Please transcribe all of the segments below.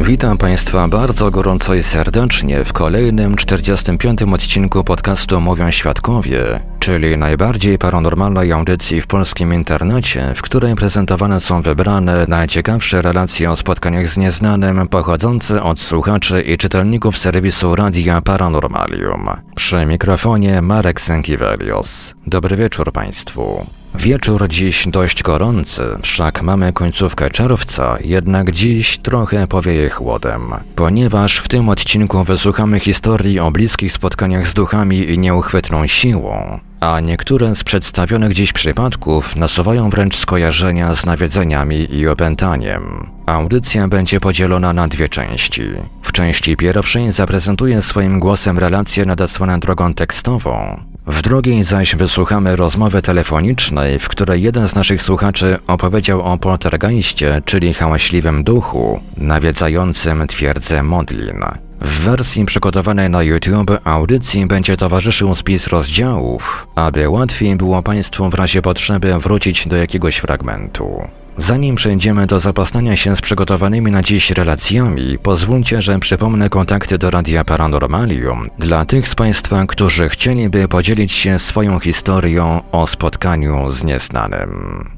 Witam Państwa bardzo gorąco i serdecznie w kolejnym 45. odcinku podcastu Mówią Świadkowie, czyli najbardziej paranormalnej audycji w polskim internecie, w której prezentowane są wybrane najciekawsze relacje o spotkaniach z nieznanym pochodzące od słuchaczy i czytelników serwisu Radia Paranormalium. Przy mikrofonie Marek Sękiewelios. Dobry wieczór Państwu. Wieczór dziś dość gorący, wszak mamy końcówkę czerwca, jednak dziś trochę powieje chłodem. Ponieważ w tym odcinku wysłuchamy historii o bliskich spotkaniach z duchami i nieuchwytną siłą, a niektóre z przedstawionych dziś przypadków nasuwają wręcz skojarzenia z nawiedzeniami i opętaniem. Audycja będzie podzielona na dwie części. W części pierwszej zaprezentuję swoim głosem relacje nadesłane drogą tekstową, w drugiej zaś wysłuchamy rozmowy telefonicznej, w której jeden z naszych słuchaczy opowiedział o poltergeistie, czyli hałaśliwym duchu, nawiedzającym twierdzę Modlin. W wersji przygotowanej na YouTube audycji będzie towarzyszył spis rozdziałów, aby łatwiej było Państwu w razie potrzeby wrócić do jakiegoś fragmentu. Zanim przejdziemy do zapoznania się z przygotowanymi na dziś relacjami, pozwólcie, że przypomnę kontakty do Radia Paranormalium dla tych z Państwa, którzy chcieliby podzielić się swoją historią o spotkaniu z nieznanym.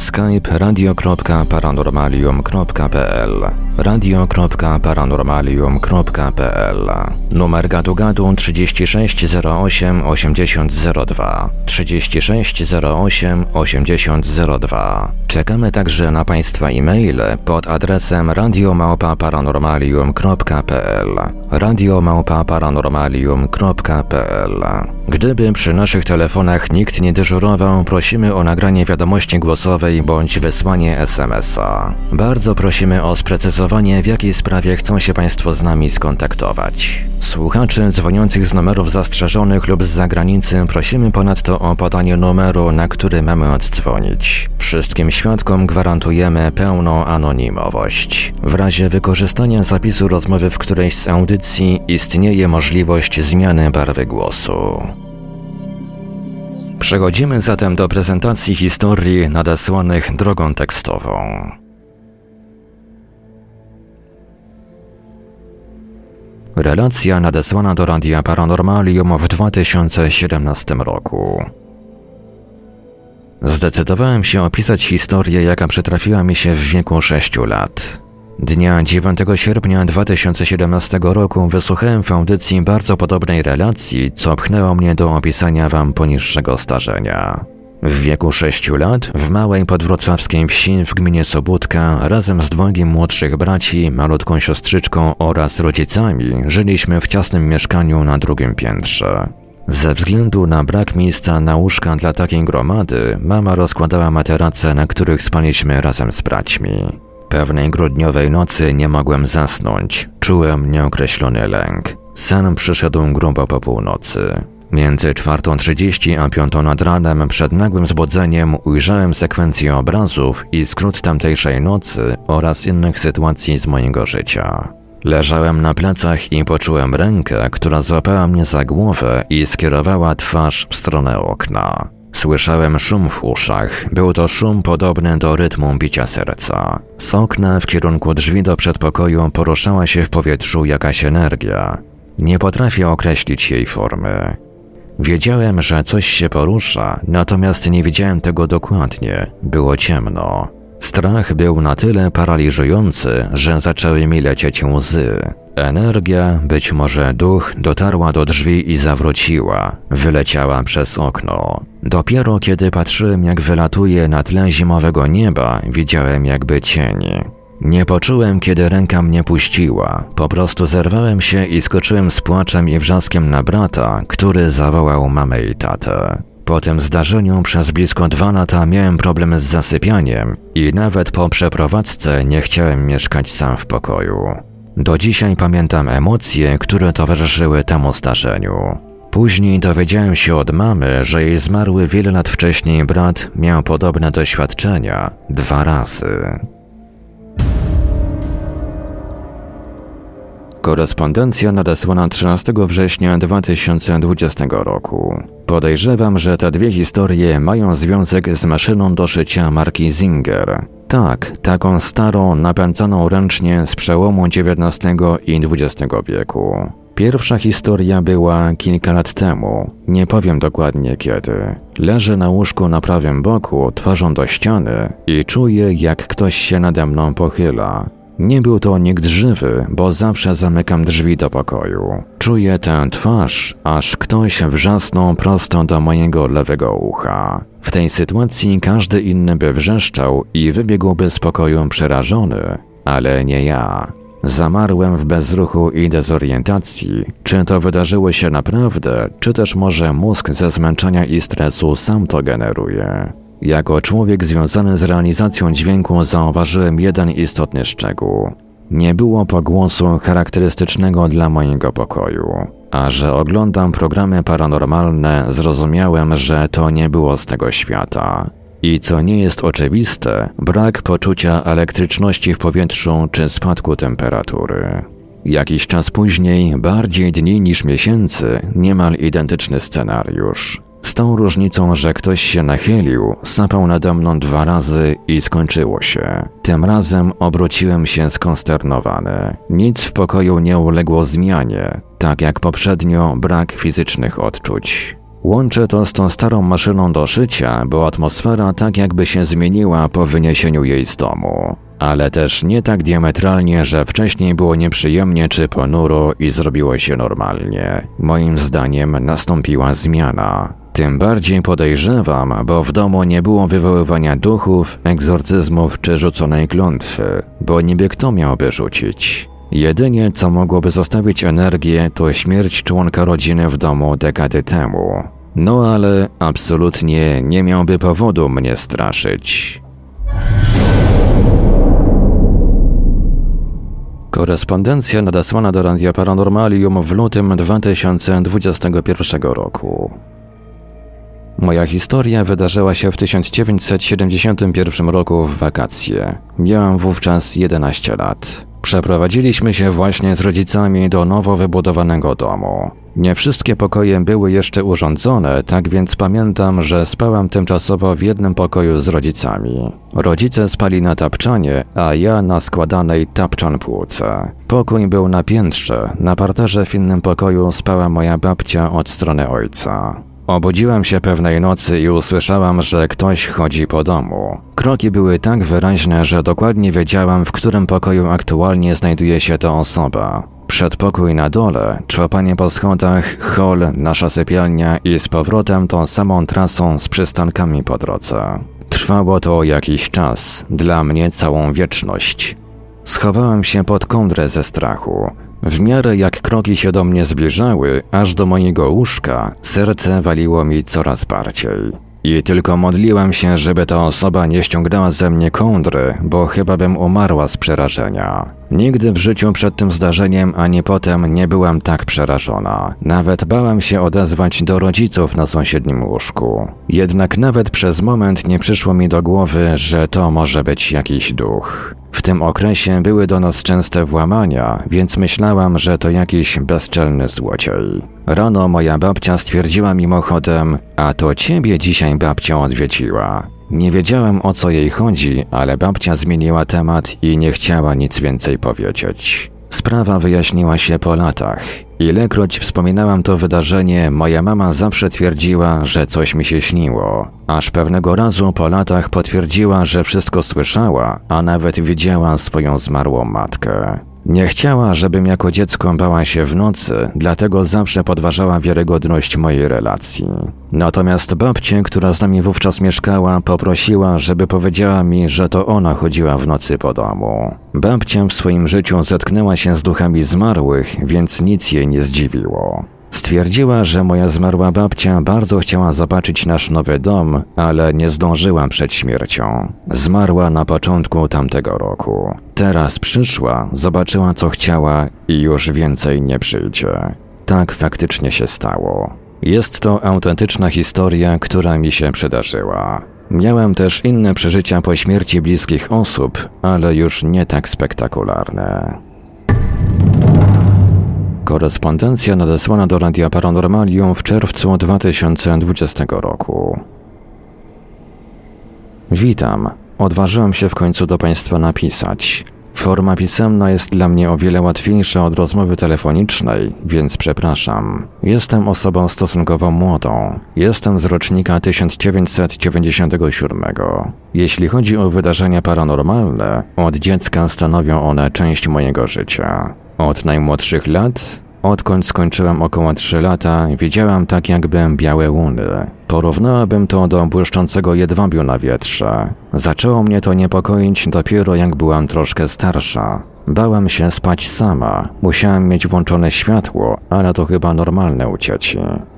skype radio.paranormalium.pl, radio.paranormalium.pl, numer gadu gadu 3608 8002, 3608 8002. Czekamy także na Państwa e-maile pod adresem radiomałpa-paranormalium.pl radiomałpa-paranormalium.pl Gdyby przy naszych telefonach nikt nie dyżurował, prosimy o nagranie wiadomości głosowej bądź wysłanie SMS-a. Bardzo prosimy o sprecyzowanie, w jakiej sprawie chcą się Państwo z nami skontaktować. Słuchaczy dzwoniących z numerów zastrzeżonych lub z zagranicy prosimy ponadto o podanie numeru, na który mamy oddzwonić. Wszystkim świadkom gwarantujemy pełną anonimowość. W razie wykorzystania zapisu rozmowy w którejś z audycji istnieje możliwość zmiany barwy głosu. Przechodzimy zatem do prezentacji historii nadesłanych drogą tekstową. Relacja nadesłana do Radia Paranormalium w 2017 roku. Zdecydowałem się opisać historię, jaka przytrafiła mi się w wieku 6 lat. Dnia 9 sierpnia 2017 roku wysłuchałem w audycji bardzo podobnej relacji, co pchnęło mnie do opisania wam poniższego starzenia. W wieku 6 lat, w małej podwrocławskiej wsi w gminie Sobótka, razem z dwojgiem młodszych braci, malutką siostrzyczką oraz rodzicami, żyliśmy w ciasnym mieszkaniu na drugim piętrze. Ze względu na brak miejsca na łóżka dla takiej gromady, mama rozkładała materace, na których spaliśmy razem z braćmi. Pewnej grudniowej nocy nie mogłem zasnąć. Czułem nieokreślony lęk. Sen przyszedł grubo po północy. Między 4.30 a 5 nad ranem przed nagłym zbudzeniem ujrzałem sekwencję obrazów i skrót tamtejszej nocy oraz innych sytuacji z mojego życia. Leżałem na plecach i poczułem rękę, która złapała mnie za głowę i skierowała twarz w stronę okna. Słyszałem szum w uszach. Był to szum podobny do rytmu bicia serca. Z okna w kierunku drzwi do przedpokoju poruszała się w powietrzu jakaś energia. Nie potrafię określić jej formy. Wiedziałem, że coś się porusza, natomiast nie widziałem tego dokładnie. Było ciemno. Strach był na tyle paraliżujący, że zaczęły mi lecieć łzy. Energia, być może duch, dotarła do drzwi i zawróciła, wyleciała przez okno. Dopiero kiedy patrzyłem, jak wylatuje na tle zimowego nieba, widziałem jakby cień. Nie poczułem, kiedy ręka mnie puściła. Po prostu zerwałem się i skoczyłem z płaczem i wrzaskiem na brata, który zawołał mamę i tatę. Po tym zdarzeniu przez blisko dwa lata miałem problem z zasypianiem i nawet po przeprowadzce nie chciałem mieszkać sam w pokoju. Do dzisiaj pamiętam emocje, które towarzyszyły temu zdarzeniu. Później dowiedziałem się od mamy, że jej zmarły wiele lat wcześniej brat miał podobne doświadczenia dwa razy. Korespondencja nadesłana 13 września 2020 roku. Podejrzewam, że te dwie historie mają związek z maszyną do szycia marki Zinger. Tak, taką starą, napędzaną ręcznie z przełomu XIX i XX wieku. Pierwsza historia była kilka lat temu, nie powiem dokładnie kiedy. Leżę na łóżku na prawym boku, twarzą do ściany i czuję, jak ktoś się nade mną pochyla. Nie był to nikt żywy, bo zawsze zamykam drzwi do pokoju. Czuję tę twarz, aż ktoś wrzasnął prosto do mojego lewego ucha. W tej sytuacji każdy inny by wrzeszczał i wybiegłby z pokoju przerażony, ale nie ja. Zamarłem w bezruchu i dezorientacji. Czy to wydarzyło się naprawdę, czy też może mózg ze zmęczenia i stresu sam to generuje? Jako człowiek związany z realizacją dźwięku zauważyłem jeden istotny szczegół. Nie było pogłosu charakterystycznego dla mojego pokoju. A że oglądam programy paranormalne, zrozumiałem, że to nie było z tego świata. I co nie jest oczywiste, brak poczucia elektryczności w powietrzu czy spadku temperatury. Jakiś czas później, bardziej dni niż miesięcy, niemal identyczny scenariusz. Z tą różnicą, że ktoś się nachylił, sapał nade mną dwa razy i skończyło się. Tym razem obróciłem się skonsternowany. Nic w pokoju nie uległo zmianie, tak jak poprzednio brak fizycznych odczuć. Łączę to z tą starą maszyną do szycia, bo atmosfera tak jakby się zmieniła po wyniesieniu jej z domu. Ale też nie tak diametralnie, że wcześniej było nieprzyjemnie czy ponuro i zrobiło się normalnie. Moim zdaniem nastąpiła zmiana. Tym bardziej podejrzewam, bo w domu nie było wywoływania duchów, egzorcyzmów czy rzuconej klątwy, bo niby kto miałby rzucić? Jedynie co mogłoby zostawić energię to śmierć członka rodziny w domu dekady temu. No ale absolutnie nie miałby powodu mnie straszyć. Korespondencja nadesłana do Radia Paranormalium w lutym 2021 roku. Moja historia wydarzyła się w 1971 roku w wakacje. Miałam wówczas 11 lat. Przeprowadziliśmy się właśnie z rodzicami do nowo wybudowanego domu. Nie wszystkie pokoje były jeszcze urządzone, tak więc pamiętam, że spałam tymczasowo w jednym pokoju z rodzicami. Rodzice spali na tapczanie, a ja na składanej tapczan półce. Pokój był na piętrze, na parterze w innym pokoju spała moja babcia od strony ojca. Obudziłam się pewnej nocy i usłyszałam, że ktoś chodzi po domu. Kroki były tak wyraźne, że dokładnie wiedziałam, w którym pokoju aktualnie znajduje się ta osoba. Przedpokój na dole, człapanie po schodach, hol, nasza sypialnia i z powrotem tą samą trasą z przystankami po drodze. Trwało to jakiś czas, dla mnie całą wieczność. Schowałem się pod kądrę ze strachu. W miarę jak kroki się do mnie zbliżały, aż do mojego łóżka, serce waliło mi coraz bardziej. I tylko modliłam się, żeby ta osoba nie ściągnęła ze mnie kądry, bo chyba bym umarła z przerażenia. Nigdy w życiu przed tym zdarzeniem ani potem nie byłam tak przerażona. Nawet bałam się odezwać do rodziców na sąsiednim łóżku. Jednak nawet przez moment nie przyszło mi do głowy, że to może być jakiś duch. W tym okresie były do nas częste włamania, więc myślałam, że to jakiś bezczelny złodziej. Rano moja babcia stwierdziła mimochodem, a to ciebie dzisiaj babcia odwiedziła. Nie wiedziałem o co jej chodzi, ale babcia zmieniła temat i nie chciała nic więcej powiedzieć. Sprawa wyjaśniła się po latach. Ilekroć wspominałam to wydarzenie, moja mama zawsze twierdziła, że coś mi się śniło. Aż pewnego razu po latach potwierdziła, że wszystko słyszała, a nawet widziała swoją zmarłą matkę. Nie chciała, żebym jako dziecko bała się w nocy, dlatego zawsze podważała wiarygodność mojej relacji. Natomiast babcię, która z nami wówczas mieszkała, poprosiła, żeby powiedziała mi, że to ona chodziła w nocy po domu. Babcia w swoim życiu zetknęła się z duchami zmarłych, więc nic jej nie zdziwiło. Stwierdziła, że moja zmarła babcia bardzo chciała zobaczyć nasz nowy dom, ale nie zdążyła przed śmiercią. Zmarła na początku tamtego roku. Teraz przyszła, zobaczyła co chciała i już więcej nie przyjdzie. Tak faktycznie się stało. Jest to autentyczna historia, która mi się przydarzyła. Miałem też inne przeżycia po śmierci bliskich osób, ale już nie tak spektakularne. Korespondencja nadesłana do Radia Paranormalium w czerwcu 2020 roku. Witam. Odważyłem się w końcu do Państwa napisać. Forma pisemna jest dla mnie o wiele łatwiejsza od rozmowy telefonicznej, więc przepraszam. Jestem osobą stosunkowo młodą. Jestem z rocznika 1997. Jeśli chodzi o wydarzenia paranormalne, od dziecka stanowią one część mojego życia. Od najmłodszych lat, odkąd skończyłem około 3 lata, widziałam tak jakby białe łuny. Porównałabym to do błyszczącego jedwabiu na wietrze. Zaczęło mnie to niepokoić dopiero jak byłam troszkę starsza. Bałam się spać sama. Musiałam mieć włączone światło, ale to chyba normalne u.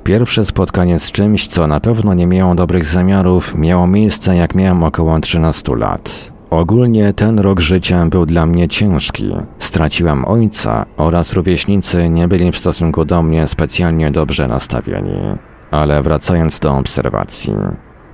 Pierwsze spotkanie z czymś, co na pewno nie miało dobrych zamiarów, miało miejsce jak miałam około 13 lat. Ogólnie ten rok życia był dla mnie ciężki. Straciłam ojca oraz rówieśnicy nie byli w stosunku do mnie specjalnie dobrze nastawieni. Ale wracając do obserwacji.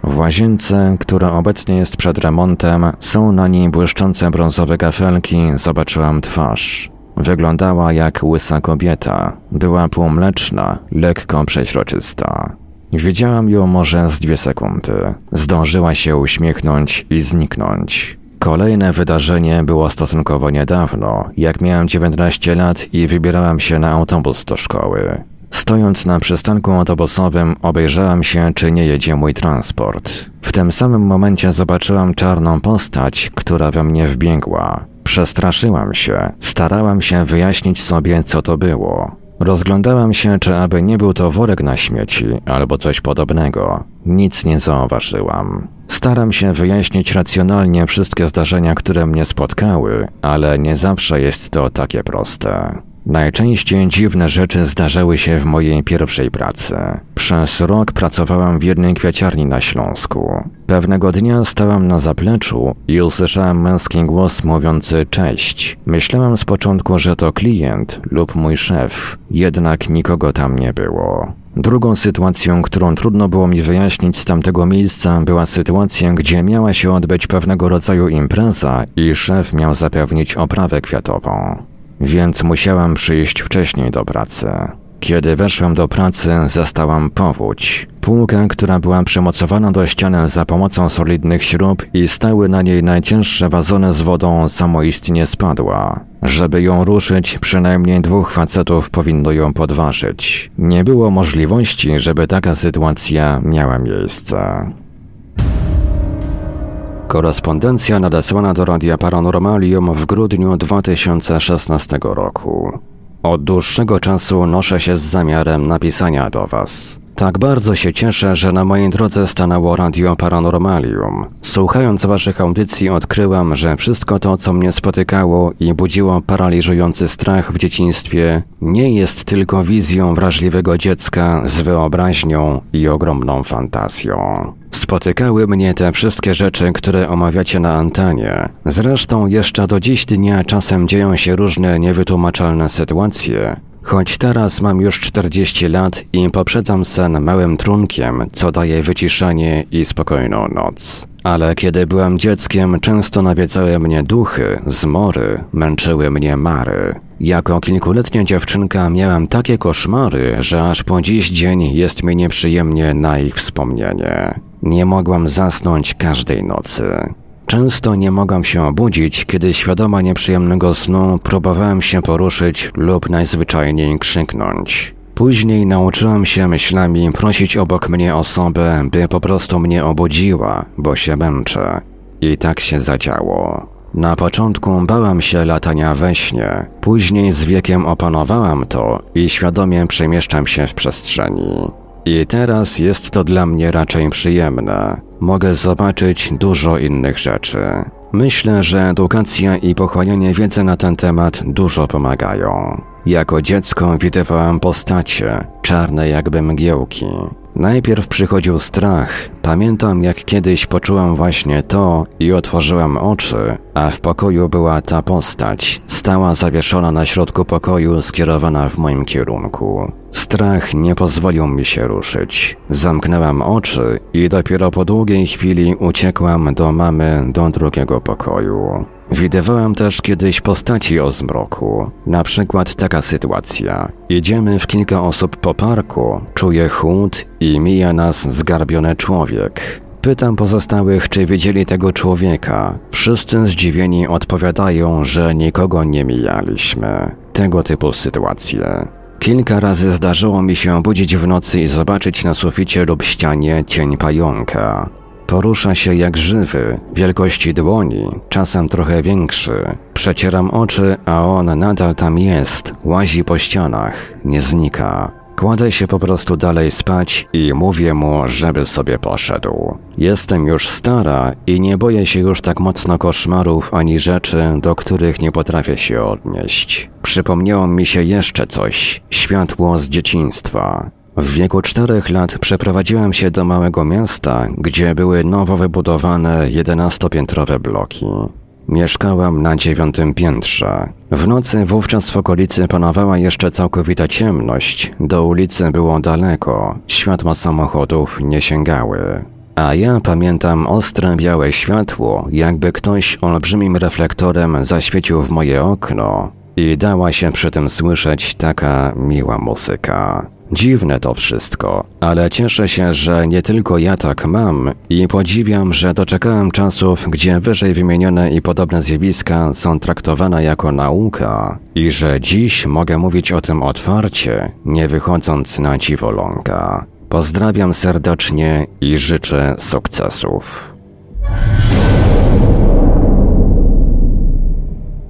W łazience, która obecnie jest przed remontem, są na niej błyszczące brązowe kafelki, zobaczyłam twarz. Wyglądała jak łysa kobieta. Była półmleczna, lekko przeźroczysta. Widziałam ją może z dwie sekundy. Zdążyła się uśmiechnąć i zniknąć. Kolejne wydarzenie było stosunkowo niedawno, jak miałem 19 lat i wybierałem się na autobus do szkoły. Stojąc na przystanku autobusowym, obejrzałam się, czy nie jedzie mój transport. W tym samym momencie zobaczyłam czarną postać, która we mnie wbiegła. Przestraszyłam się, starałam się wyjaśnić sobie, co to było. Rozglądałam się, czy aby nie był to worek na śmieci albo coś podobnego. Nic nie zauważyłam. Staram się wyjaśnić racjonalnie wszystkie zdarzenia, które mnie spotkały, ale nie zawsze jest to takie proste. Najczęściej dziwne rzeczy zdarzały się w mojej pierwszej pracy. Przez rok pracowałam w jednej kwiaciarni na Śląsku. Pewnego dnia stałam na zapleczu i usłyszałam męski głos mówiący cześć. Myślałam z początku, że to klient lub mój szef, jednak nikogo tam nie było. Drugą sytuacją, którą trudno było mi wyjaśnić z tamtego miejsca, była sytuacja, gdzie miała się odbyć pewnego rodzaju impreza i szef miał zapewnić oprawę kwiatową. Więc musiałam przyjść wcześniej do pracy. Kiedy weszłam do pracy, zastałam powódź. Półkę, która była przymocowana do ściany za pomocą solidnych śrub i stały na niej najcięższe wazony z wodą, samoistnie spadła. Żeby ją ruszyć, przynajmniej dwóch facetów powinno ją podważyć. Nie było możliwości, żeby taka sytuacja miała miejsce. Korespondencja nadesłana do Radia Paranormalium w grudniu 2016 roku. Od dłuższego czasu noszę się z zamiarem napisania do Was. Tak bardzo się cieszę, że na mojej drodze stanęło Radio Paranormalium. Słuchając Waszych audycji odkryłam, że wszystko to, co mnie spotykało i budziło paraliżujący strach w dzieciństwie, nie jest tylko wizją wrażliwego dziecka z wyobraźnią i ogromną fantazją. Spotykały mnie te wszystkie rzeczy, które omawiacie na antenie. Zresztą jeszcze do dziś dnia czasem dzieją się różne niewytłumaczalne sytuacje, Choć teraz mam już 40 lat i poprzedzam sen małym trunkiem, co daje wyciszenie i spokojną noc. Ale kiedy byłem dzieckiem, często nawiedzały mnie duchy, zmory, męczyły mnie mary. Jako kilkuletnia dziewczynka miałam takie koszmary, że aż po dziś dzień jest mi nieprzyjemnie na ich wspomnienie. Nie mogłam zasnąć każdej nocy. Często nie mogłam się obudzić, kiedy świadoma nieprzyjemnego snu próbowałem się poruszyć lub najzwyczajniej krzyknąć. Później nauczyłam się myślami prosić obok mnie osobę, by po prostu mnie obudziła, bo się męczę. I tak się zadziało. Na początku bałam się latania we śnie, później z wiekiem opanowałam to i świadomie przemieszczam się w przestrzeni. I teraz jest to dla mnie raczej przyjemne. Mogę zobaczyć dużo innych rzeczy. Myślę, że edukacja i pochłanianie wiedzy na ten temat dużo pomagają. Jako dziecko widywałam postacie, czarne jakby mgiełki. Najpierw przychodził strach. Pamiętam, jak kiedyś poczułam właśnie to i otworzyłam oczy, a w pokoju była ta postać. Stała zawieszona na środku pokoju, skierowana w moim kierunku. Strach nie pozwolił mi się ruszyć. Zamknęłam oczy i dopiero po długiej chwili uciekłam do mamy do drugiego pokoju. Widywałem też kiedyś postaci o zmroku. Na przykład taka sytuacja. Idziemy w kilka osób po parku, czuję chłód i mija nas zgarbiony człowiek. Pytam pozostałych, czy widzieli tego człowieka. Wszyscy zdziwieni odpowiadają, że nikogo nie mijaliśmy. Tego typu sytuacje. Kilka razy zdarzyło mi się budzić w nocy i zobaczyć na suficie lub ścianie cień pająka. Porusza się jak żywy, wielkości dłoni, czasem trochę większy. Przecieram oczy, a on nadal tam jest, łazi po ścianach, nie znika. Kładę się po prostu dalej spać i mówię mu, żeby sobie poszedł. Jestem już stara i nie boję się już tak mocno koszmarów ani rzeczy, do których nie potrafię się odnieść. Przypomniało mi się jeszcze coś światło z dzieciństwa. W wieku czterech lat przeprowadziłem się do małego miasta, gdzie były nowo wybudowane jedenastopiętrowe bloki. Mieszkałam na dziewiątym piętrze. W nocy wówczas w okolicy panowała jeszcze całkowita ciemność, do ulicy było daleko, światła samochodów nie sięgały. A ja pamiętam ostre białe światło, jakby ktoś olbrzymim reflektorem zaświecił w moje okno i dała się przy tym słyszeć taka miła muzyka. Dziwne to wszystko, ale cieszę się, że nie tylko ja tak mam i podziwiam, że doczekałem czasów, gdzie wyżej wymienione i podobne zjawiska są traktowane jako nauka i że dziś mogę mówić o tym otwarcie, nie wychodząc na dziwoląga. Pozdrawiam serdecznie i życzę sukcesów.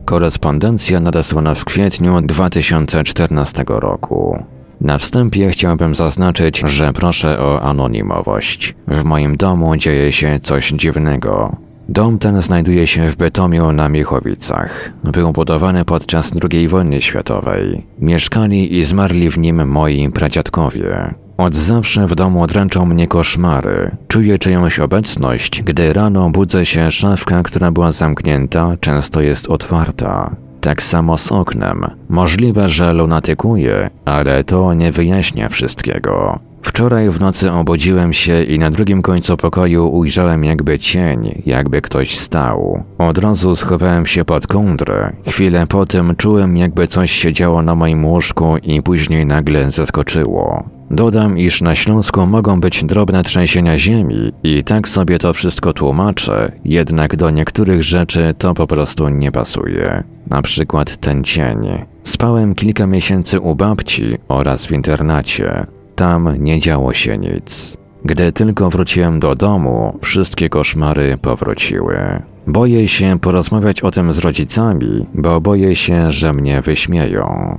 Korespondencja nadesłana w kwietniu 2014 roku. Na wstępie chciałbym zaznaczyć, że proszę o anonimowość. W moim domu dzieje się coś dziwnego. Dom ten znajduje się w Bytomiu na Miechowicach. Był budowany podczas II wojny światowej. Mieszkali i zmarli w nim moi pradziadkowie. Od zawsze w domu dręczą mnie koszmary. Czuję czyjąś obecność, gdy rano budzę się, szafka, która była zamknięta, często jest otwarta. Tak samo z oknem. Możliwe, że lunatykuje, ale to nie wyjaśnia wszystkiego. Wczoraj w nocy obudziłem się i na drugim końcu pokoju ujrzałem jakby cień, jakby ktoś stał. Od razu schowałem się pod kołdrę. Chwilę po tym czułem jakby coś się działo na moim łóżku i później nagle zaskoczyło. Dodam, iż na Śląsku mogą być drobne trzęsienia ziemi i tak sobie to wszystko tłumaczę, jednak do niektórych rzeczy to po prostu nie pasuje. Na przykład ten cień. Spałem kilka miesięcy u babci oraz w internacie. Tam nie działo się nic. Gdy tylko wróciłem do domu, wszystkie koszmary powróciły. Boję się porozmawiać o tym z rodzicami, bo boję się, że mnie wyśmieją.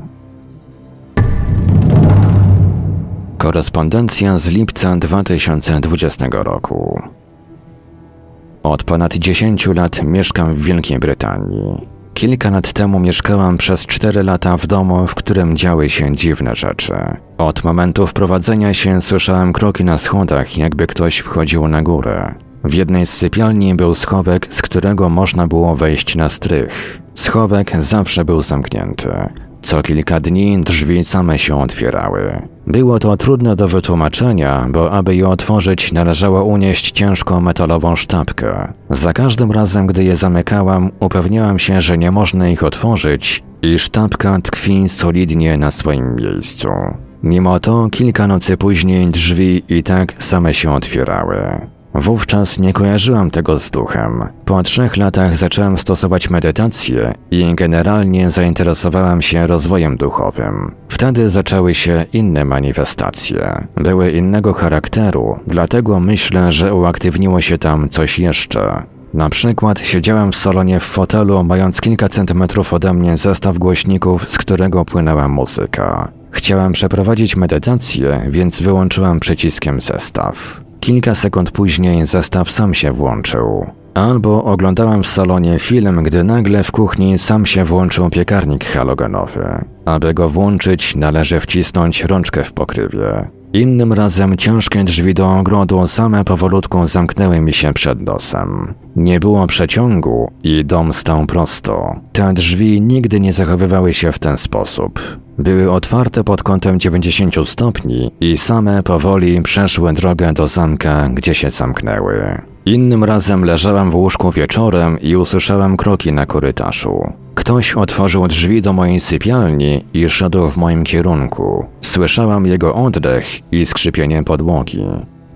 Korespondencja z lipca 2020 roku. Od ponad 10 lat mieszkam w Wielkiej Brytanii. Kilka lat temu mieszkałam przez cztery lata w domu, w którym działy się dziwne rzeczy. Od momentu wprowadzenia się słyszałem kroki na schodach, jakby ktoś wchodził na górę. W jednej z sypialni był schowek, z którego można było wejść na strych. Schowek zawsze był zamknięty. Co kilka dni drzwi same się otwierały. Było to trudne do wytłumaczenia, bo aby je otworzyć należało unieść ciężką metalową sztabkę. Za każdym razem, gdy je zamykałam, upewniałam się, że nie można ich otworzyć i sztabka tkwi solidnie na swoim miejscu. Mimo to kilka nocy później drzwi i tak same się otwierały. Wówczas nie kojarzyłam tego z duchem. Po trzech latach zacząłem stosować medytację i generalnie zainteresowałam się rozwojem duchowym. Wtedy zaczęły się inne manifestacje. Były innego charakteru, dlatego myślę, że uaktywniło się tam coś jeszcze. Na przykład siedziałem w salonie w fotelu, mając kilka centymetrów ode mnie zestaw głośników, z którego płynęła muzyka. Chciałem przeprowadzić medytację, więc wyłączyłem przyciskiem zestaw. Kilka sekund później zestaw sam się włączył. Albo oglądałem w salonie film, gdy nagle w kuchni sam się włączył piekarnik halogenowy. Aby go włączyć, należy wcisnąć rączkę w pokrywie. Innym razem ciężkie drzwi do ogrodu same powolutku zamknęły mi się przed nosem. Nie było przeciągu i dom stał prosto. Te drzwi nigdy nie zachowywały się w ten sposób. Były otwarte pod kątem 90 stopni i same powoli przeszły drogę do zamka, gdzie się zamknęły. Innym razem leżałem w łóżku wieczorem i usłyszałem kroki na korytarzu. Ktoś otworzył drzwi do mojej sypialni i szedł w moim kierunku. Słyszałam jego oddech i skrzypienie podłogi.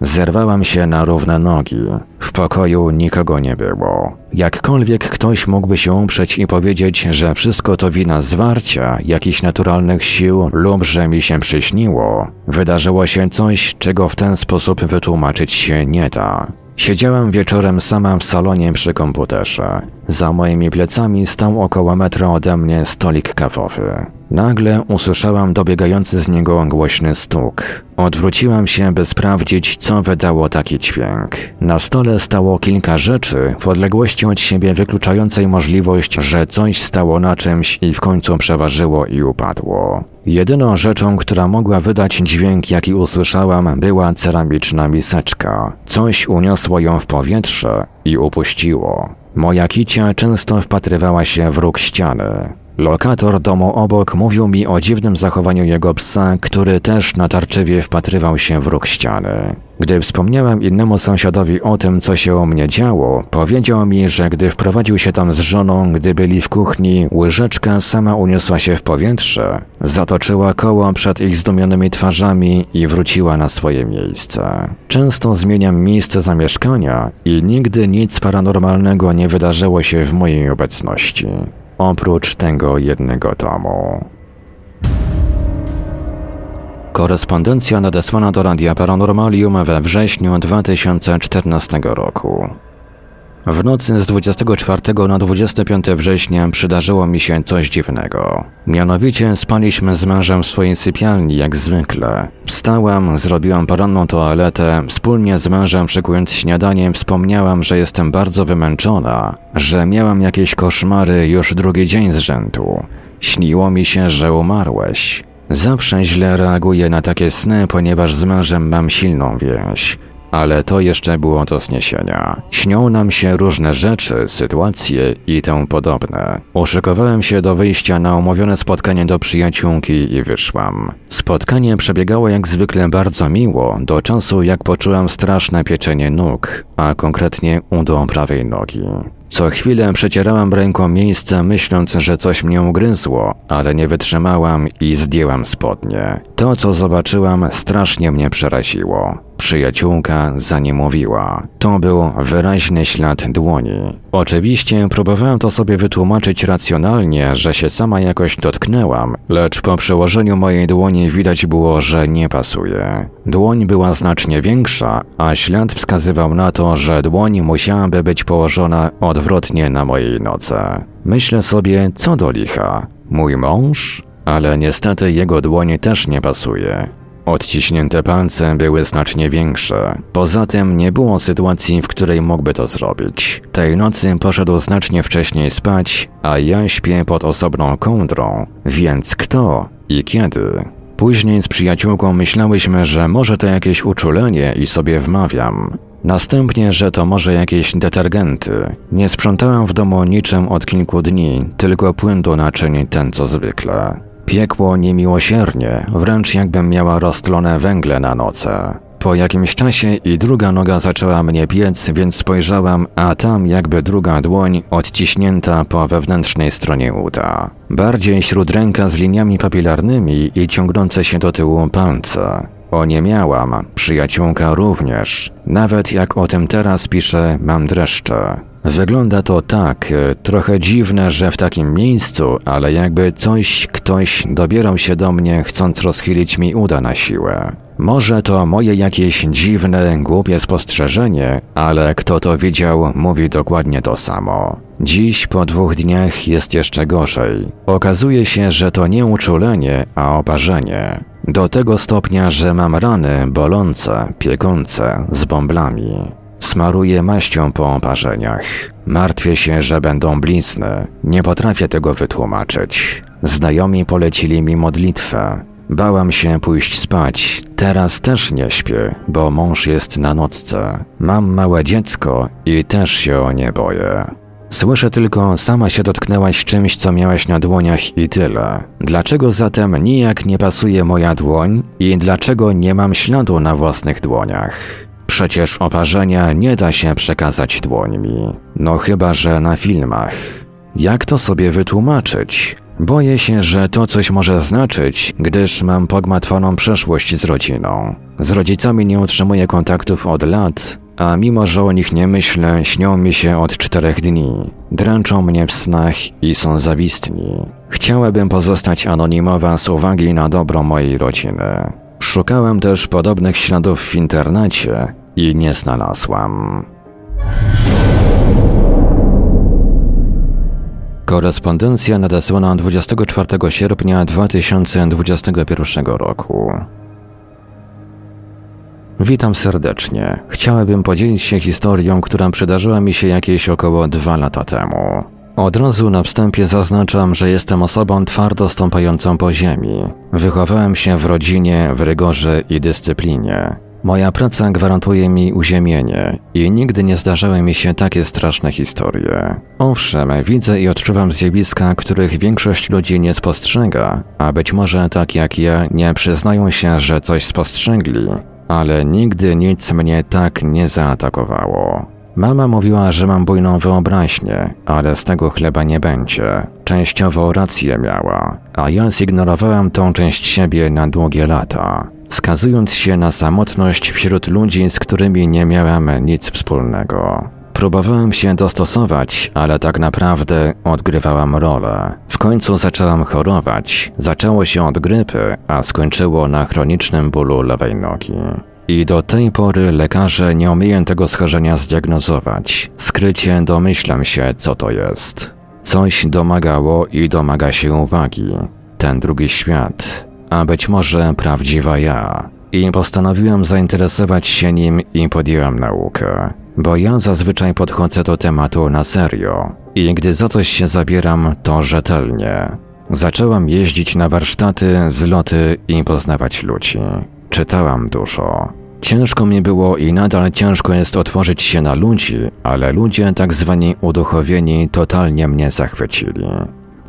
Zerwałam się na równe nogi. W pokoju nikogo nie było. Jakkolwiek ktoś mógłby się uprzeć i powiedzieć, że wszystko to wina zwarcia jakichś naturalnych sił lub że mi się przyśniło, wydarzyło się coś, czego w ten sposób wytłumaczyć się nie da. Siedziałem wieczorem sama w salonie przy komputerze. Za moimi plecami stał około metra ode mnie stolik kawowy. Nagle usłyszałam dobiegający z niego głośny stuk. Odwróciłam się, by sprawdzić, co wydało taki dźwięk. Na stole stało kilka rzeczy, w odległości od siebie wykluczającej możliwość, że coś stało na czymś i w końcu przeważyło i upadło. Jedyną rzeczą, która mogła wydać dźwięk, jaki usłyszałam, była ceramiczna miseczka. Coś uniosło ją w powietrze i upuściło. Moja kicia często wpatrywała się w róg ściany. Lokator domu obok mówił mi o dziwnym zachowaniu jego psa, który też natarczywie wpatrywał się w róg ściany. Gdy wspomniałem innemu sąsiadowi o tym, co się u mnie działo, powiedział mi, że gdy wprowadził się tam z żoną, gdy byli w kuchni, łyżeczka sama uniosła się w powietrze, zatoczyła koło przed ich zdumionymi twarzami i wróciła na swoje miejsce. Często zmieniam miejsce zamieszkania i nigdy nic paranormalnego nie wydarzyło się w mojej obecności oprócz tego jednego domu. Korespondencja nadesłana do Radia Paranormalium we wrześniu 2014 roku. W nocy z 24 na 25 września przydarzyło mi się coś dziwnego. Mianowicie spaliśmy z mężem w swojej sypialni jak zwykle. Wstałam, zrobiłam poranną toaletę, wspólnie z mężem szykując śniadanie wspomniałam, że jestem bardzo wymęczona, że miałam jakieś koszmary już drugi dzień z rzędu. Śniło mi się, że umarłeś. Zawsze źle reaguję na takie sny, ponieważ z mężem mam silną więź. Ale to jeszcze było do zniesienia. Śnią nam się różne rzeczy, sytuacje i tym podobne. Uszykowałem się do wyjścia na umówione spotkanie do przyjaciółki i wyszłam. Spotkanie przebiegało jak zwykle bardzo miło, do czasu jak poczułam straszne pieczenie nóg, a konkretnie udo prawej nogi. Co chwilę przecierałam ręką miejsce, myśląc, że coś mnie ugryzło, ale nie wytrzymałam i zdjęłam spodnie. To, co zobaczyłam, strasznie mnie przeraziło. Przyjaciółka za nie mówiła. To był wyraźny ślad dłoni. Oczywiście próbowałem to sobie wytłumaczyć racjonalnie, że się sama jakoś dotknęłam, lecz po przełożeniu mojej dłoni widać było, że nie pasuje. Dłoń była znacznie większa, a ślad wskazywał na to, że dłoń musiałaby być położona odwrotnie na mojej nodze. Myślę sobie, co do licha. Mój mąż? Ale niestety jego dłoń też nie pasuje. Odciśnięte palce były znacznie większe. Poza tym nie było sytuacji, w której mógłby to zrobić. Tej nocy poszedł znacznie wcześniej spać, a ja śpię pod osobną kołdrą. Więc kto i kiedy? Później z przyjaciółką myślałyśmy, że może to jakieś uczulenie i sobie wmawiam. Następnie, że to może jakieś detergenty. Nie sprzątałam w domu niczym od kilku dni, tylko płyn do naczyń ten co zwykle. Piekło niemiłosiernie, wręcz jakbym miała roztlone węgle na noce. Po jakimś czasie i druga noga zaczęła mnie piec, więc spojrzałam, a tam jakby druga dłoń odciśnięta po wewnętrznej stronie uda. Bardziej śródręka z liniami papilarnymi i ciągnące się do tyłu palce. Oniemiałam, przyjaciółka również. Nawet jak o tym teraz piszę, mam dreszcze. Wygląda to tak, e, trochę dziwne, że w takim miejscu, ale jakby coś, ktoś dobierał się do mnie, chcąc rozchylić mi uda na siłę. Może to moje jakieś dziwne, głupie spostrzeżenie, ale kto to widział, mówi dokładnie to samo. Dziś po dwóch dniach jest jeszcze gorzej. Okazuje się, że to nie uczulenie, a oparzenie. Do tego stopnia, że mam rany bolące, piekące, z bąblami. Smaruję maścią po oparzeniach. Martwię się, że będą blizny. Nie potrafię tego wytłumaczyć. Znajomi polecili mi modlitwę. Bałam się pójść spać. Teraz też nie śpię, bo mąż jest na nocce. Mam małe dziecko i też się o nie boję. Słyszę tylko, sama się dotknęłaś czymś, co miałaś na dłoniach i tyle. Dlaczego zatem nijak nie pasuje moja dłoń i dlaczego nie mam śladu na własnych dłoniach? Przecież oparzenia nie da się przekazać dłońmi. No chyba, że na filmach. Jak to sobie wytłumaczyć? Boję się, że to coś może znaczyć, gdyż mam pogmatwaną przeszłość z rodziną. Z rodzicami nie utrzymuję kontaktów od lat, a mimo, że o nich nie myślę, śnią mi się od czterech dni. Dręczą mnie w snach i są zawistni. Chciałabym pozostać anonimowa z uwagi na dobro mojej rodziny. Szukałem też podobnych śladów w internecie i nie znalazłam. Korespondencja nadesłana 24 sierpnia 2021 roku. Witam serdecznie. Chciałabym podzielić się historią, która przydarzyła mi się jakieś około dwa lata temu. Od razu na wstępie zaznaczam, że jestem osobą twardo stąpającą po ziemi. Wychowałem się w rodzinie, w rygorze i dyscyplinie. Moja praca gwarantuje mi uziemienie i nigdy nie zdarzały mi się takie straszne historie. Owszem, widzę i odczuwam zjawiska, których większość ludzi nie spostrzega, a być może tak jak ja nie przyznają się, że coś spostrzegli, ale nigdy nic mnie tak nie zaatakowało. Mama mówiła, że mam bujną wyobraźnię, ale z tego chleba nie będzie. Częściowo rację miała, a ja zignorowałam tą część siebie na długie lata, skazując się na samotność wśród ludzi, z którymi nie miałam nic wspólnego. Próbowałem się dostosować, ale tak naprawdę odgrywałam rolę. W końcu zaczęłam chorować. Zaczęło się od grypy, a skończyło na chronicznym bólu lewej nogi. I do tej pory lekarze nie umieją tego schorzenia zdiagnozować. Skrycie domyślam się, co to jest. Coś domagało i domaga się uwagi. Ten drugi świat, a być może prawdziwa ja. I postanowiłem zainteresować się nim i podjąłem naukę. Bo ja zazwyczaj podchodzę do tematu na serio. I gdy za coś się zabieram, to rzetelnie. Zaczęłam jeździć na warsztaty, zloty i poznawać ludzi. Czytałam dużo. Ciężko mi było i nadal ciężko jest otworzyć się na ludzi, ale ludzie tak zwani uduchowieni totalnie mnie zachwycili.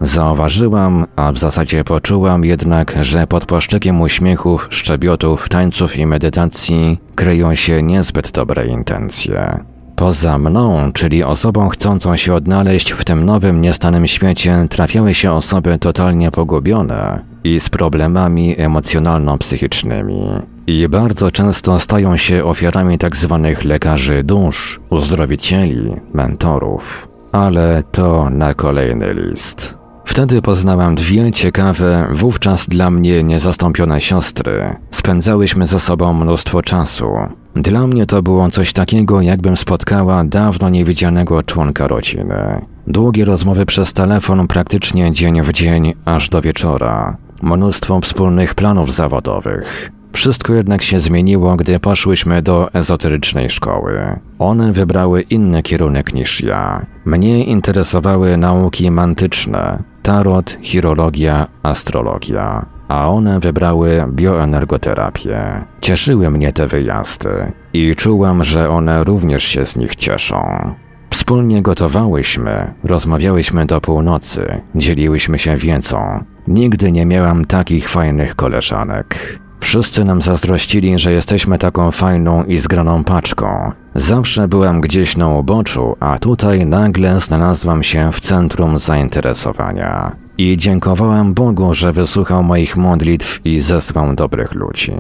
Zauważyłam, a w zasadzie poczułam jednak, że pod płaszczykiem uśmiechów, szczebiotów, tańców i medytacji kryją się niezbyt dobre intencje. Poza mną, czyli osobą chcącą się odnaleźć w tym nowym, niestanym świecie, trafiały się osoby totalnie pogubione i z problemami emocjonalno-psychicznymi. I bardzo często stają się ofiarami tzw. Tak lekarzy dusz, uzdrowicieli, mentorów. Ale to na kolejny list. Wtedy poznałam dwie ciekawe, wówczas dla mnie niezastąpione siostry. Spędzałyśmy ze sobą mnóstwo czasu. Dla mnie to było coś takiego, jakbym spotkała dawno niewidzianego członka rodziny. Długie rozmowy przez telefon praktycznie dzień w dzień, aż do wieczora. Mnóstwo wspólnych planów zawodowych. Wszystko jednak się zmieniło, gdy poszłyśmy do ezoterycznej szkoły. One wybrały inny kierunek niż ja. Mnie interesowały nauki mantyczne, tarot, chirologia, astrologia, a one wybrały bioenergoterapię. Cieszyły mnie te wyjazdy i czułam, że one również się z nich cieszą. Wspólnie gotowałyśmy, rozmawiałyśmy do północy, dzieliłyśmy się wiedzą. Nigdy nie miałam takich fajnych koleżanek. Wszyscy nam zazdrościli, że jesteśmy taką fajną i zgraną paczką. Zawsze byłam gdzieś na uboczu, a tutaj nagle znalazłam się w centrum zainteresowania. I dziękowałam Bogu, że wysłuchał moich modlitw i zesłał dobrych ludzi.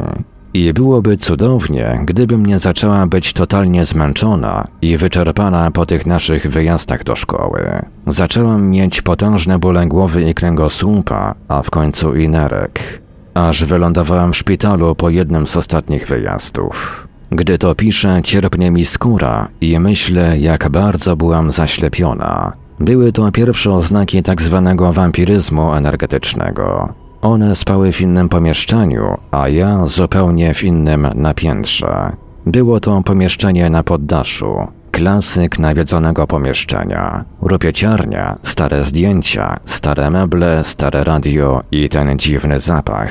I byłoby cudownie, gdybym nie zaczęła być totalnie zmęczona i wyczerpana po tych naszych wyjazdach do szkoły. Zaczęłam mieć potężne bóle głowy i kręgosłupa, a w końcu i nerek. Aż wylądowałam w szpitalu po jednym z ostatnich wyjazdów. Gdy to piszę, cierpnie mi skóra i myślę, jak bardzo byłam zaślepiona. Były to pierwsze oznaki tak zwanego wampiryzmu energetycznego. One spały w innym pomieszczeniu, a ja zupełnie w innym na piętrze. Było to pomieszczenie na poddaszu. Klasyk nawiedzonego pomieszczenia. Rupieciarnia, stare zdjęcia, stare meble, stare radio i ten dziwny zapach.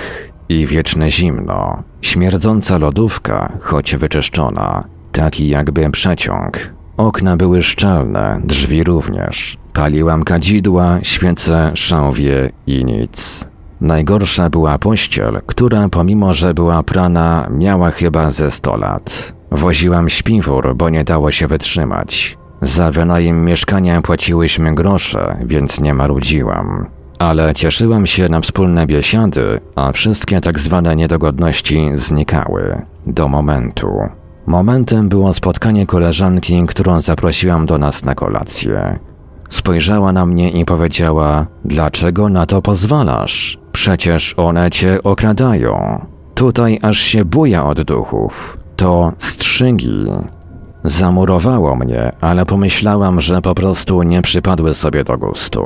I wieczne zimno. Śmierdząca lodówka, choć wyczyszczona. Taki jakby przeciąg. Okna były szczelne, drzwi również. Paliłam kadzidła, świece, szałwie i nic. Najgorsza była pościel, która pomimo, że była prana, miała chyba ze sto lat. Woziłam śpiwór, bo nie dało się wytrzymać. Za wynajem mieszkania płaciłyśmy grosze, więc nie marudziłam. Ale cieszyłam się na wspólne biesiady, a wszystkie tak zwane niedogodności znikały. Do momentu. Momentem było spotkanie koleżanki, którą zaprosiłam do nas na kolację. Spojrzała na mnie i powiedziała: Dlaczego na to pozwalasz? Przecież one cię okradają. Tutaj aż się buja od duchów. To strzygi. Zamurowało mnie, ale pomyślałam, że po prostu nie przypadły sobie do gustu.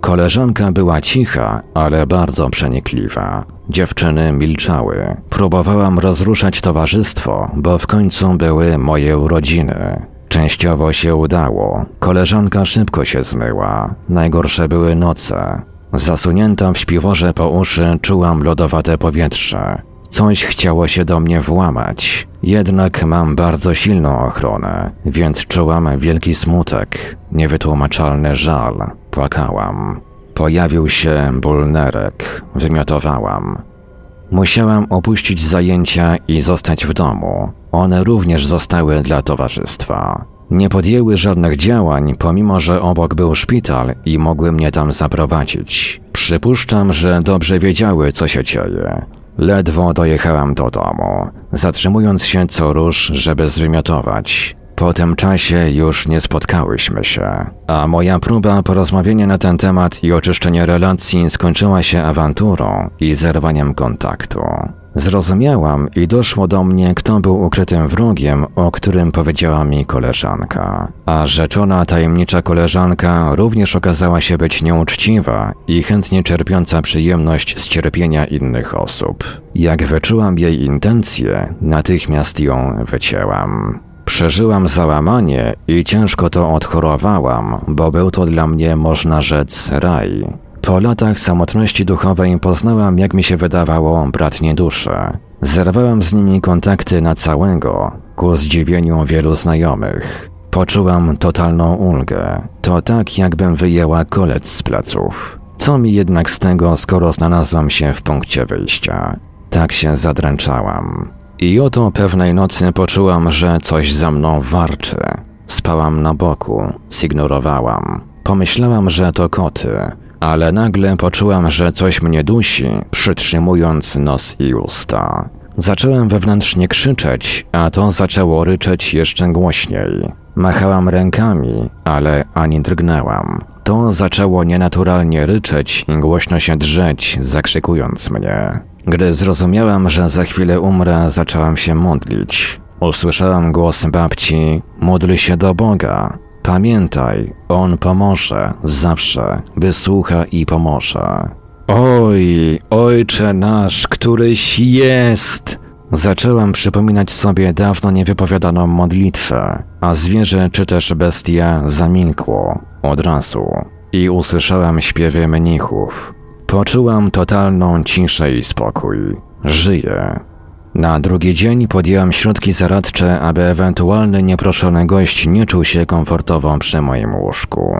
Koleżanka była cicha, ale bardzo przenikliwa. Dziewczyny milczały. Próbowałam rozruszać towarzystwo, bo w końcu były moje urodziny. Częściowo się udało. Koleżanka szybko się zmyła. Najgorsze były noce. Zasunięta w śpiworze po uszy czułam lodowate powietrze. Coś chciało się do mnie włamać. Jednak mam bardzo silną ochronę, więc czułam wielki smutek, niewytłumaczalny żal. Płakałam. Pojawił się ból nerek. Wymiotowałam. Musiałam opuścić zajęcia i zostać w domu. One również zostały dla towarzystwa. Nie podjęły żadnych działań, pomimo że obok był szpital i mogły mnie tam zaprowadzić. Przypuszczam, że dobrze wiedziały, co się dzieje. Ledwo dojechałam do domu, zatrzymując się co róż, żeby zwymiotować. Po tym czasie już nie spotkałyśmy się, a moja próba porozmawiania na ten temat i oczyszczenia relacji skończyła się awanturą i zerwaniem kontaktu. Zrozumiałam i doszło do mnie, kto był ukrytym wrogiem, o którym powiedziała mi koleżanka. A rzeczona tajemnicza koleżanka również okazała się być nieuczciwa i chętnie czerpiąca przyjemność z cierpienia innych osób. Jak wyczułam jej intencje, natychmiast ją wycięłam. Przeżyłam załamanie i ciężko to odchorowałam, bo był to dla mnie, można rzec, raj. Po latach samotności duchowej poznałam, jak mi się wydawało, bratnie dusze. Zerwałam z nimi kontakty na całego, ku zdziwieniu wielu znajomych. Poczułam totalną ulgę. To tak, jakbym wyjęła kolec z pleców. Co mi jednak z tego, skoro znalazłam się w punkcie wyjścia? Tak się zadręczałam. I oto pewnej nocy poczułam, że coś za mną warczy. Spałam na boku, zignorowałam. Pomyślałam, że to koty, ale nagle poczułam, że coś mnie dusi, przytrzymując nos i usta. Zacząłem wewnętrznie krzyczeć, a to zaczęło ryczeć jeszcze głośniej. Machałam rękami, ale ani drgnęłam. To zaczęło nienaturalnie ryczeć i głośno się drzeć, zakrzykując mnie. Gdy zrozumiałam, że za chwilę umrę, zaczęłam się modlić. Usłyszałam głos babci: Módl się do Boga. Pamiętaj, On pomoże, zawsze, wysłucha i pomoże. Oj, ojcze nasz, któryś jest! Zaczęłam przypominać sobie dawno niewypowiadaną modlitwę, a zwierzę czy też bestia zamilkło od razu i usłyszałam śpiewy mnichów. Poczułam totalną ciszę i spokój. Żyję. Na drugi dzień podjęłam środki zaradcze, aby ewentualny nieproszony gość nie czuł się komfortowo przy moim łóżku.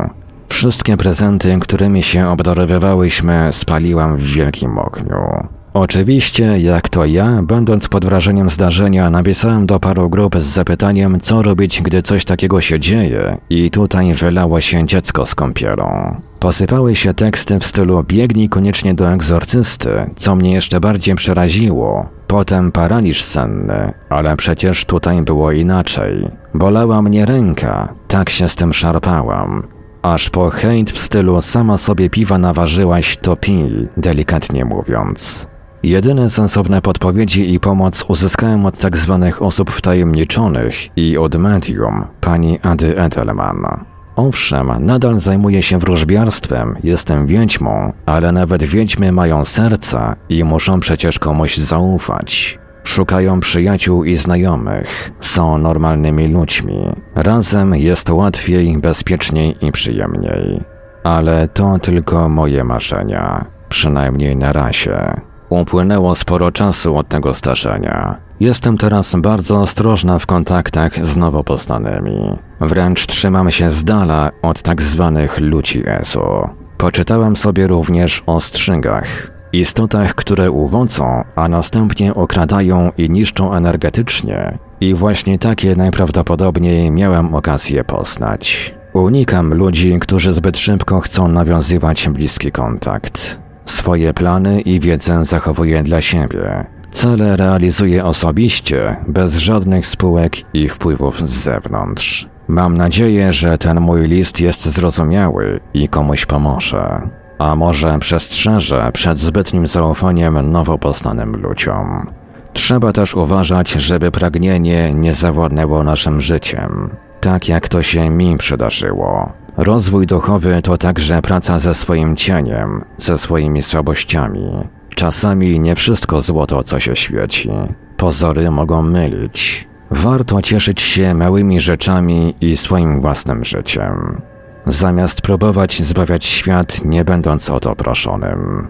Wszystkie prezenty, którymi się obdarowywałyśmy, spaliłam w wielkim ogniu. Oczywiście, jak to ja, będąc pod wrażeniem zdarzenia, napisałem do paru grup z zapytaniem, co robić, gdy coś takiego się dzieje, i tutaj wylało się dziecko z kąpielą. Posypały się teksty w stylu biegnij koniecznie do egzorcysty, co mnie jeszcze bardziej przeraziło. Potem paraliż senny, ale przecież tutaj było inaczej. Bolała mnie ręka, tak się z tym szarpałam. Aż po hejt w stylu sama sobie piwa naważyłaś, to pij, delikatnie mówiąc. Jedyne sensowne podpowiedzi i pomoc uzyskałem od tak zwanych osób wtajemniczonych i od medium, pani Ady Edelman. Owszem, nadal zajmuję się wróżbiarstwem, jestem wiedźmą, ale nawet wiedźmy mają serca i muszą przecież komuś zaufać. Szukają przyjaciół i znajomych, są normalnymi ludźmi. Razem jest łatwiej, bezpieczniej i przyjemniej. Ale to tylko moje marzenia, przynajmniej na razie. Upłynęło sporo czasu od tego starzenia. Jestem teraz bardzo ostrożna w kontaktach z nowo poznanymi. Wręcz trzymam się z dala od tak zwanych ludzi ESO. Poczytałem sobie również o strzygach, istotach, które uwodzą, a następnie okradają i niszczą energetycznie. I właśnie takie najprawdopodobniej miałem okazję poznać. Unikam ludzi, którzy zbyt szybko chcą nawiązywać bliski kontakt. Swoje plany i wiedzę zachowuję dla siebie. Cele realizuję osobiście, bez żadnych spółek i wpływów z zewnątrz. Mam nadzieję, że ten mój list jest zrozumiały i komuś pomoże. A może przestrzeże przed zbytnim zaufaniem nowo poznanym ludziom. Trzeba też uważać, żeby pragnienie nie zawładnęło naszym życiem, tak jak to się mi przydarzyło. Rozwój duchowy to także praca ze swoim cieniem, ze swoimi słabościami. Czasami nie wszystko złoto, co się świeci. Pozory mogą mylić. Warto cieszyć się małymi rzeczami i swoim własnym życiem, zamiast próbować zbawiać świat, nie będąc o to proszonym.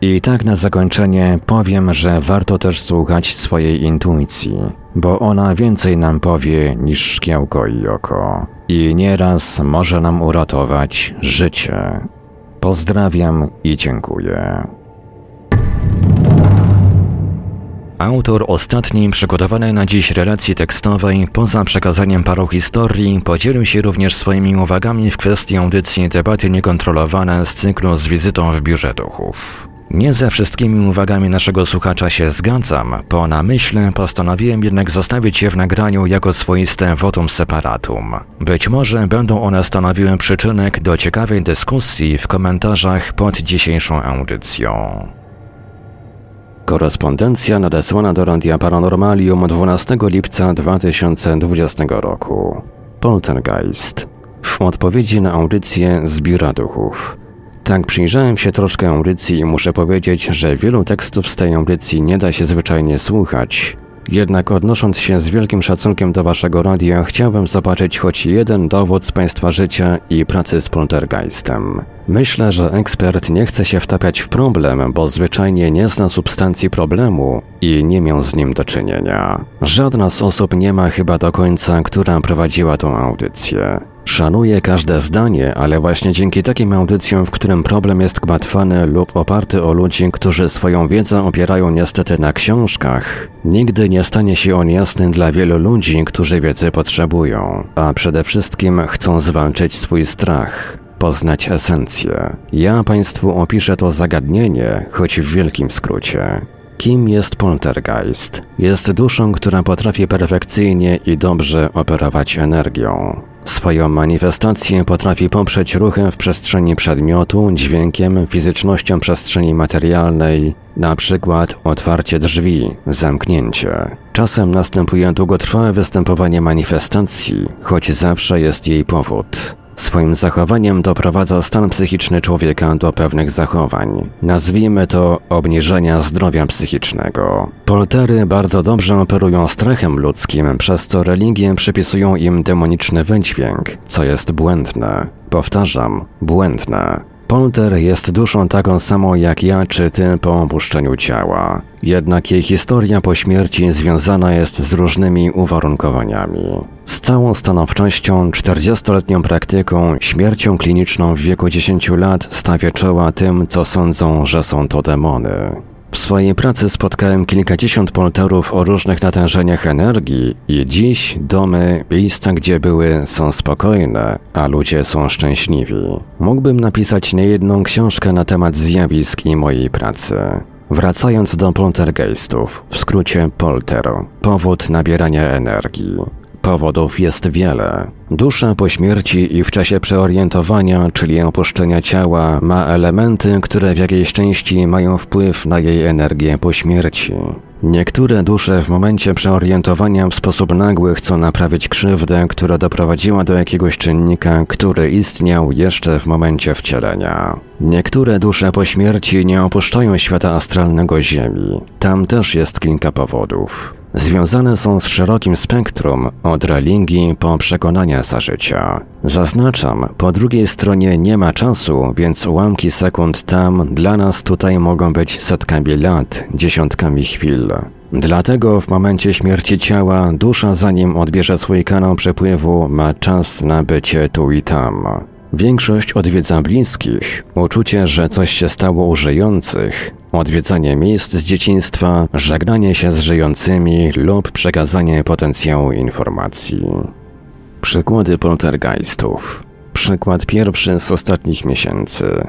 I tak na zakończenie powiem, że warto też słuchać swojej intuicji, bo ona więcej nam powie niż szkiełko i oko. I nieraz może nam uratować życie. Pozdrawiam i dziękuję. Autor ostatniej przygotowanej na dziś relacji tekstowej, poza przekazaniem paru historii, podzielił się również swoimi uwagami w kwestii audycji debaty niekontrolowane z cyklu z wizytą w biurze duchów. Nie ze wszystkimi uwagami naszego słuchacza się zgadzam. Po namyśle postanowiłem jednak zostawić je w nagraniu jako swoiste votum separatum. Być może będą one stanowiły przyczynek do ciekawej dyskusji w komentarzach pod dzisiejszą audycją. Korespondencja nadesłana do Radia Paranormalium 12 lipca 2020 roku. Poltergeist. W odpowiedzi na audycję z Biura Duchów. Tak przyjrzałem się troszkę audycji i muszę powiedzieć, że wielu tekstów z tej audycji nie da się zwyczajnie słuchać. Jednak odnosząc się z wielkim szacunkiem do waszego radia, chciałbym zobaczyć choć jeden dowód z państwa życia i pracy z poltergeistem. Myślę, że ekspert nie chce się wtapiać w problem, bo zwyczajnie nie zna substancji problemu i nie miał z nim do czynienia. Żadna z osób nie ma chyba do końca, która prowadziła tą audycję. Szanuję każde zdanie, ale właśnie dzięki takim audycjom, w którym problem jest gmatwany lub oparty o ludzi, którzy swoją wiedzę opierają niestety na książkach, nigdy nie stanie się on jasny dla wielu ludzi, którzy wiedzy potrzebują, a przede wszystkim chcą zwalczyć swój strach poznać esencję. Ja Państwu opiszę to zagadnienie, choć w wielkim skrócie. Kim jest poltergeist? Jest duszą, która potrafi perfekcyjnie i dobrze operować energią. Swoją manifestację potrafi poprzeć ruchem w przestrzeni przedmiotu, dźwiękiem, fizycznością przestrzeni materialnej, na przykład otwarcie drzwi, zamknięcie. Czasem następuje długotrwałe występowanie manifestacji, choć zawsze jest jej powód. Swoim zachowaniem doprowadza stan psychiczny człowieka do pewnych zachowań. Nazwijmy to obniżenia zdrowia psychicznego. Poltery bardzo dobrze operują strachem ludzkim, przez co religie przypisują im demoniczny wydźwięk, co jest błędne. Powtarzam, błędne. Polter jest duszą taką samą jak ja czy ty po opuszczeniu ciała. Jednak jej historia po śmierci związana jest z różnymi uwarunkowaniami. Z całą stanowczością, 40-letnią praktyką, śmiercią kliniczną w wieku 10 lat stawia czoła tym, co sądzą, że są to demony. W swojej pracy spotkałem kilkadziesiąt polterów o różnych natężeniach energii i dziś domy, miejsca gdzie były, są spokojne, a ludzie są szczęśliwi. Mógłbym napisać niejedną książkę na temat zjawisk i mojej pracy. Wracając do poltergeistów, w skrócie polter, powód nabierania energii. Powodów jest wiele. Dusza po śmierci i w czasie przeorientowania, czyli opuszczenia ciała, ma elementy, które w jakiejś części mają wpływ na jej energię po śmierci. Niektóre dusze w momencie przeorientowania w sposób nagły chcą naprawić krzywdę, która doprowadziła do jakiegoś czynnika, który istniał jeszcze w momencie wcielenia. Niektóre dusze po śmierci nie opuszczają świata astralnego Ziemi. Tam też jest kilka powodów związane są z szerokim spektrum, od religii po przekonania za życia. Zaznaczam, po drugiej stronie nie ma czasu, więc ułamki sekund tam dla nas tutaj mogą być setkami lat, dziesiątkami chwil. Dlatego w momencie śmierci ciała dusza zanim odbierze swój kanał przepływu ma czas na bycie tu i tam. Większość odwiedza bliskich, uczucie, że coś się stało u żyjących, odwiedzanie miejsc z dzieciństwa, żegnanie się z żyjącymi lub przekazanie potencjału informacji. Przykłady poltergeistów. Przykład pierwszy z ostatnich miesięcy.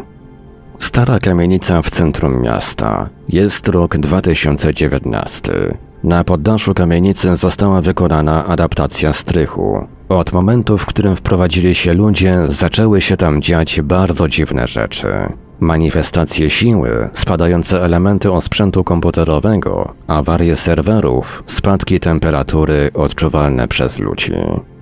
Stara kamienica w centrum miasta. Jest rok 2019. Na poddaszu kamienicy została wykonana adaptacja strychu. Od momentu, w którym wprowadzili się ludzie, zaczęły się tam dziać bardzo dziwne rzeczy. Manifestacje siły, spadające elementy osprzętu komputerowego, awarie serwerów, spadki temperatury odczuwalne przez ludzi.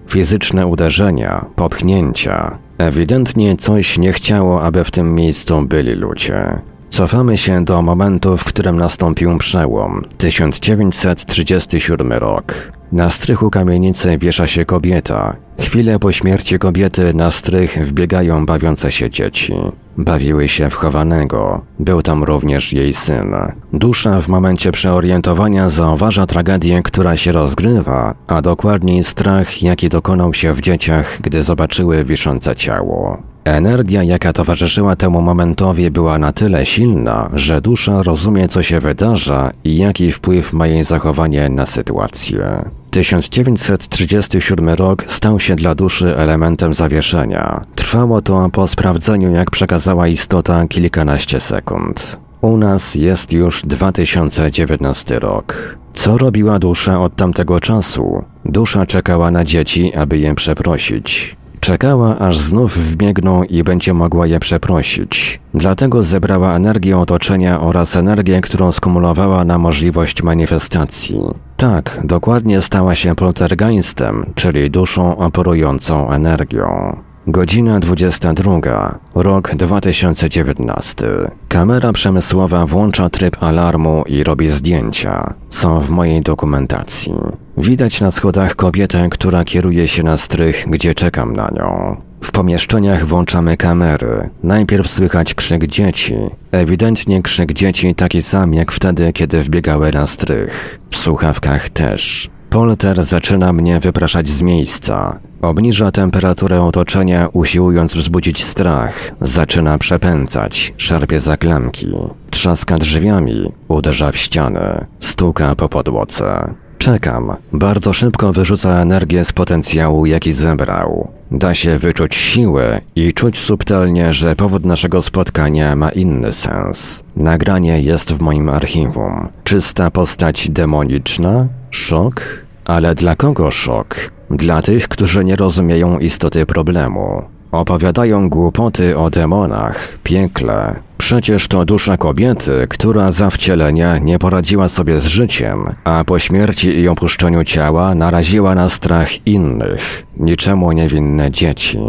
Fizyczne uderzenia, popchnięcia. Ewidentnie coś nie chciało, aby w tym miejscu byli ludzie. Cofamy się do momentu, w którym nastąpił przełom 1937 rok. Na strychu kamienicy wiesza się kobieta. Chwilę po śmierci kobiety na strych wbiegają bawiące się dzieci. Bawiły się w chowanego. Był tam również jej syn. Dusza w momencie przeorientowania zauważa tragedię, która się rozgrywa, a dokładniej strach, jaki dokonał się w dzieciach, gdy zobaczyły wiszące ciało. Energia, jaka towarzyszyła temu momentowi, była na tyle silna, że dusza rozumie, co się wydarza i jaki wpływ ma jej zachowanie na sytuację. 1937 rok stał się dla duszy elementem zawieszenia. Trwało to po sprawdzeniu, jak przekazała istota kilkanaście sekund. U nas jest już 2019 rok. Co robiła dusza od tamtego czasu? Dusza czekała na dzieci, aby je przeprosić. Czekała, aż znów wbiegną i będzie mogła je przeprosić. Dlatego zebrała energię otoczenia oraz energię, którą skumulowała na możliwość manifestacji. Tak, dokładnie stała się poltergeistem, czyli duszą operującą energią. Godzina 22, rok 2019. Kamera przemysłowa włącza tryb alarmu i robi zdjęcia. Są w mojej dokumentacji. Widać na schodach kobietę, która kieruje się na strych, gdzie czekam na nią. W pomieszczeniach włączamy kamery. Najpierw słychać krzyk dzieci. Ewidentnie krzyk dzieci taki sam jak wtedy, kiedy wbiegały na strych. W słuchawkach też. Polter zaczyna mnie wypraszać z miejsca. Obniża temperaturę otoczenia, usiłując wzbudzić strach. Zaczyna przepędzać, szarpie za klamki. Trzaska drzwiami, uderza w ścianę. Stuka po podłodze. Czekam. Bardzo szybko wyrzuca energię z potencjału, jaki zebrał. Da się wyczuć siłę i czuć subtelnie, że powód naszego spotkania ma inny sens. Nagranie jest w moim archiwum. Czysta postać demoniczna? Szok? Ale dla kogo szok? Dla tych, którzy nie rozumieją istoty problemu. Opowiadają głupoty o demonach, piekle. Przecież to dusza kobiety, która za wcielenia nie poradziła sobie z życiem, a po śmierci i opuszczeniu ciała naraziła na strach innych, niczemu niewinne dzieci.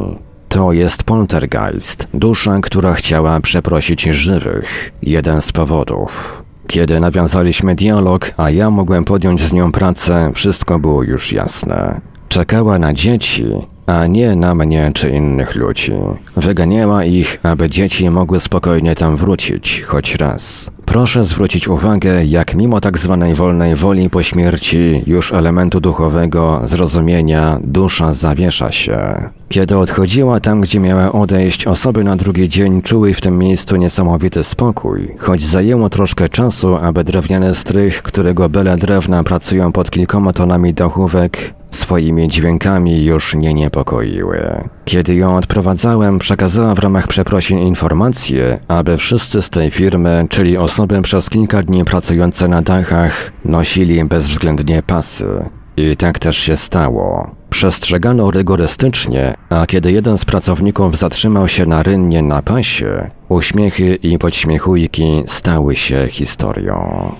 To jest poltergeist, dusza, która chciała przeprosić żywych. Jeden z powodów. Kiedy nawiązaliśmy dialog, a ja mogłem podjąć z nią pracę, wszystko było już jasne. Czekała na dzieci, a nie na mnie czy innych ludzi. Wyganiała ich, aby dzieci mogły spokojnie tam wrócić, choć raz. Proszę zwrócić uwagę, jak mimo tak zwanej wolnej woli po śmierci, już elementu duchowego, zrozumienia, dusza zawiesza się. Kiedy odchodziła tam, gdzie miała odejść, osoby na drugi dzień czuły w tym miejscu niesamowity spokój, choć zajęło troszkę czasu, aby drewniany strych, którego bele drewna pracują pod kilkoma tonami dachówek, swoimi dźwiękami już nie niepokoiły. Kiedy ją odprowadzałem, przekazała w ramach przeprosin informację, aby wszyscy z tej firmy, czyli osoby przez kilka dni pracujące na dachach, nosili bezwzględnie pasy. I tak też się stało. Przestrzegano rygorystycznie, a kiedy jeden z pracowników zatrzymał się na rynnie na pasie, uśmiechy i podśmiechujki stały się historią.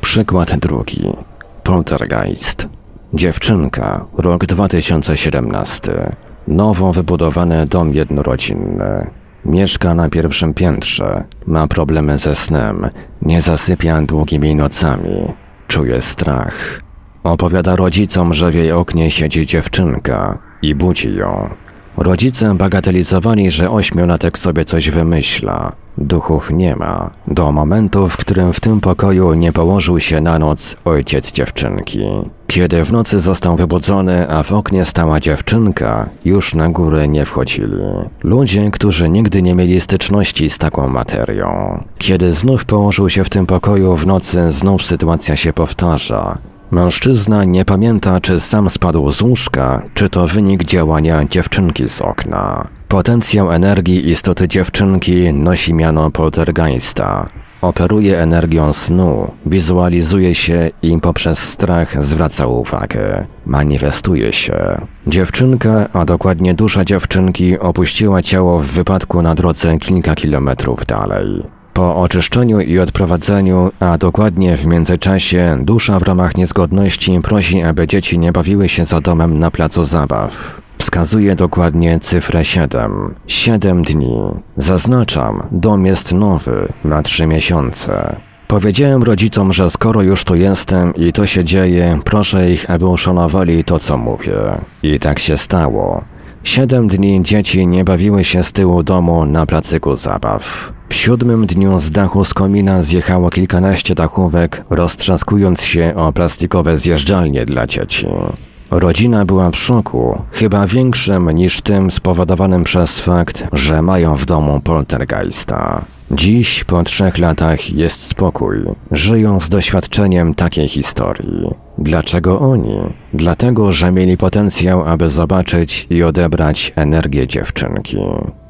Przykład drugi. Poltergeist. Dziewczynka, rok 2017. Nowo wybudowany dom jednorodzinny. Mieszka na pierwszym piętrze, ma problemy ze snem, nie zasypia długimi nocami, czuje strach. Opowiada rodzicom, że w jej oknie siedzi dziewczynka i budzi ją. Rodzice bagatelizowali, że ośmiolatek sobie coś wymyśla. Duchów nie ma. Do momentu, w którym w tym pokoju nie położył się na noc ojciec dziewczynki. Kiedy w nocy został wybudzony, a w oknie stała dziewczynka, już na górę nie wchodzili. Ludzie, którzy nigdy nie mieli styczności z taką materią. Kiedy znów położył się w tym pokoju w nocy, znów sytuacja się powtarza. Mężczyzna nie pamięta, czy sam spadł z łóżka, czy to wynik działania dziewczynki z okna. Potencjał energii istoty dziewczynki nosi miano poltergeista. Operuje energią snu, wizualizuje się i poprzez strach zwraca uwagę. Manifestuje się. Dziewczynka, a dokładnie dusza dziewczynki opuściła ciało w wypadku na drodze kilka kilometrów dalej. Po oczyszczeniu i odprowadzeniu, a dokładnie w międzyczasie, dusza w ramach niezgodności prosi, aby dzieci nie bawiły się za domem na placu zabaw. Wskazuje dokładnie cyfrę 7. 7 dni. Zaznaczam, dom jest nowy, ma 3 miesiące. Powiedziałem rodzicom, że skoro już tu jestem i to się dzieje, proszę ich, aby uszanowali to, co mówię. I tak się stało. Siedem dni dzieci nie bawiły się z tyłu domu na placyku zabaw. W siódmym dniu z dachu z komina zjechało kilkanaście dachówek, roztrzaskując się o plastikowe zjeżdżalnie dla dzieci. Rodzina była w szoku, chyba większym niż tym spowodowanym przez fakt, że mają w domu poltergeista. Dziś, po trzech latach, jest spokój. Żyją z doświadczeniem takiej historii. Dlaczego oni? Dlatego, że mieli potencjał, aby zobaczyć i odebrać energię dziewczynki.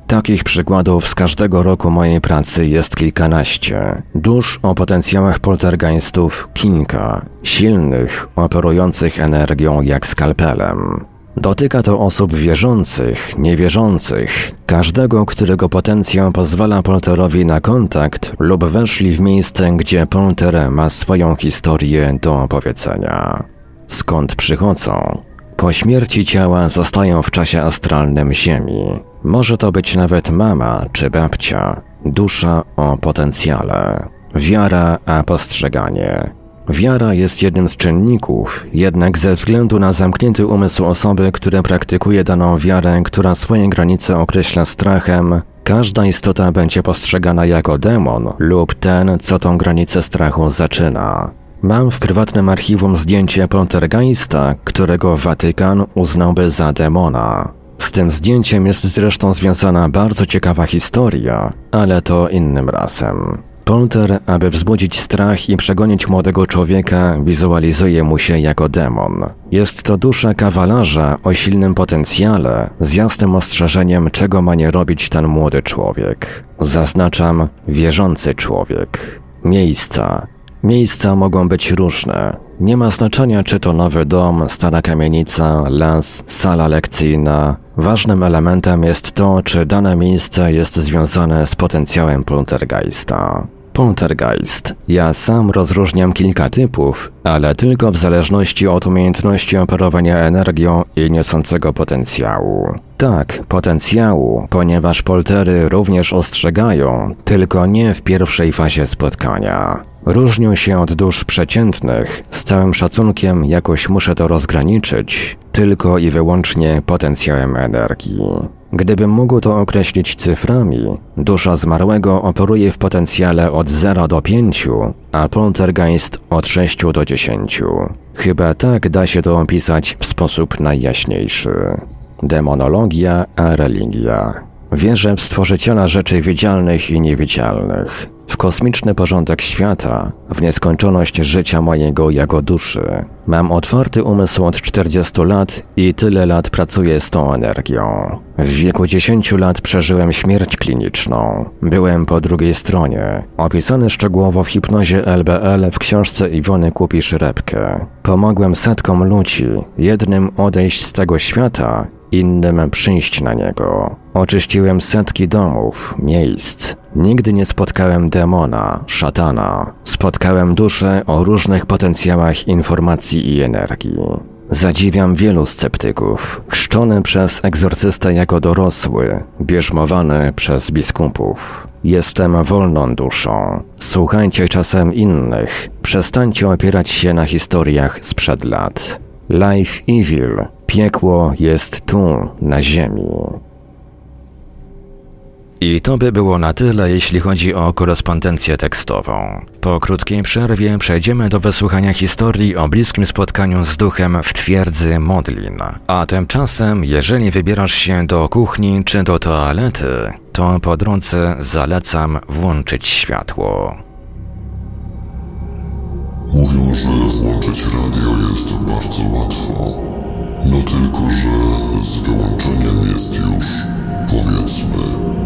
Takich przykładów z każdego roku mojej pracy jest kilkanaście. Dusz o potencjałach poltergeistów kilka. Silnych, operujących energią jak skalpelem. Dotyka to osób wierzących, niewierzących, każdego, którego potencjał pozwala polterowi na kontakt lub weszli w miejsce, gdzie polter ma swoją historię do opowiedzenia. Skąd przychodzą? Po śmierci ciała zostają w czasie astralnym Ziemi. Może to być nawet mama czy babcia, dusza o potencjale, wiara a postrzeganie. Wiara jest jednym z czynników, jednak ze względu na zamknięty umysł osoby, która praktykuje daną wiarę, która swoje granice określa strachem, każda istota będzie postrzegana jako demon lub ten, co tą granicę strachu zaczyna. Mam w prywatnym archiwum zdjęcie poltergeista, którego Watykan uznałby za demona. Z tym zdjęciem jest zresztą związana bardzo ciekawa historia, ale to innym razem. Polter, aby wzbudzić strach i przegonić młodego człowieka, wizualizuje mu się jako demon. Jest to dusza kawalarza o silnym potencjale, z jasnym ostrzeżeniem, czego ma nie robić ten młody człowiek. Zaznaczam, wierzący człowiek. Miejsca. Miejsca mogą być różne. Nie ma znaczenia, czy to nowy dom, stara kamienica, las, sala lekcyjna. Ważnym elementem jest to, czy dane miejsce jest związane z potencjałem poltergeista. Poltergeist. Ja sam rozróżniam kilka typów, ale tylko w zależności od umiejętności operowania energią i niosącego potencjału. Tak, potencjału, ponieważ poltery również ostrzegają, tylko nie w pierwszej fazie spotkania. Różnią się od dusz przeciętnych, z całym szacunkiem jakoś muszę to rozgraniczyć, tylko i wyłącznie potencjałem energii. Gdybym mógł to określić cyframi, dusza zmarłego operuje w potencjale od 0 do 5, a poltergeist od 6 do 10. Chyba tak da się to opisać w sposób najjaśniejszy. Demonologia a religia. Wierzę w stworzyciela rzeczy widzialnych i niewidzialnych, w kosmiczny porządek świata, w nieskończoność życia mojego jako duszy. Mam otwarty umysł od 40 lat i tyle lat pracuję z tą energią. W wieku 10 lat przeżyłem śmierć kliniczną. Byłem po drugiej stronie. Opisany szczegółowo w hipnozie LBL w książce Iwony Kupisz-Repkę. Pomogłem setkom ludzi, jednym odejść z tego świata, innym przyjść na niego. Oczyściłem setki domów, miejsc. Nigdy nie spotkałem demona, szatana. Spotkałem dusze o różnych potencjałach informacji i energii. Zadziwiam wielu sceptyków, chrzczony przez egzorcystę jako dorosły, bierzmowany przez biskupów. Jestem wolną duszą. Słuchajcie czasem innych. Przestańcie opierać się na historiach sprzed lat. Life Evil. Piekło jest tu, na ziemi. I to by było na tyle, jeśli chodzi o korespondencję tekstową. Po krótkiej przerwie przejdziemy do wysłuchania historii o bliskim spotkaniu z duchem w twierdzy Modlin. A tymczasem, jeżeli wybierasz się do kuchni czy do toalety, to po drodze zalecam włączyć światło. Mówią, że włączyć radio jest bardzo łatwo. No tylko, że z wyłączeniem jest już, powiedzmy,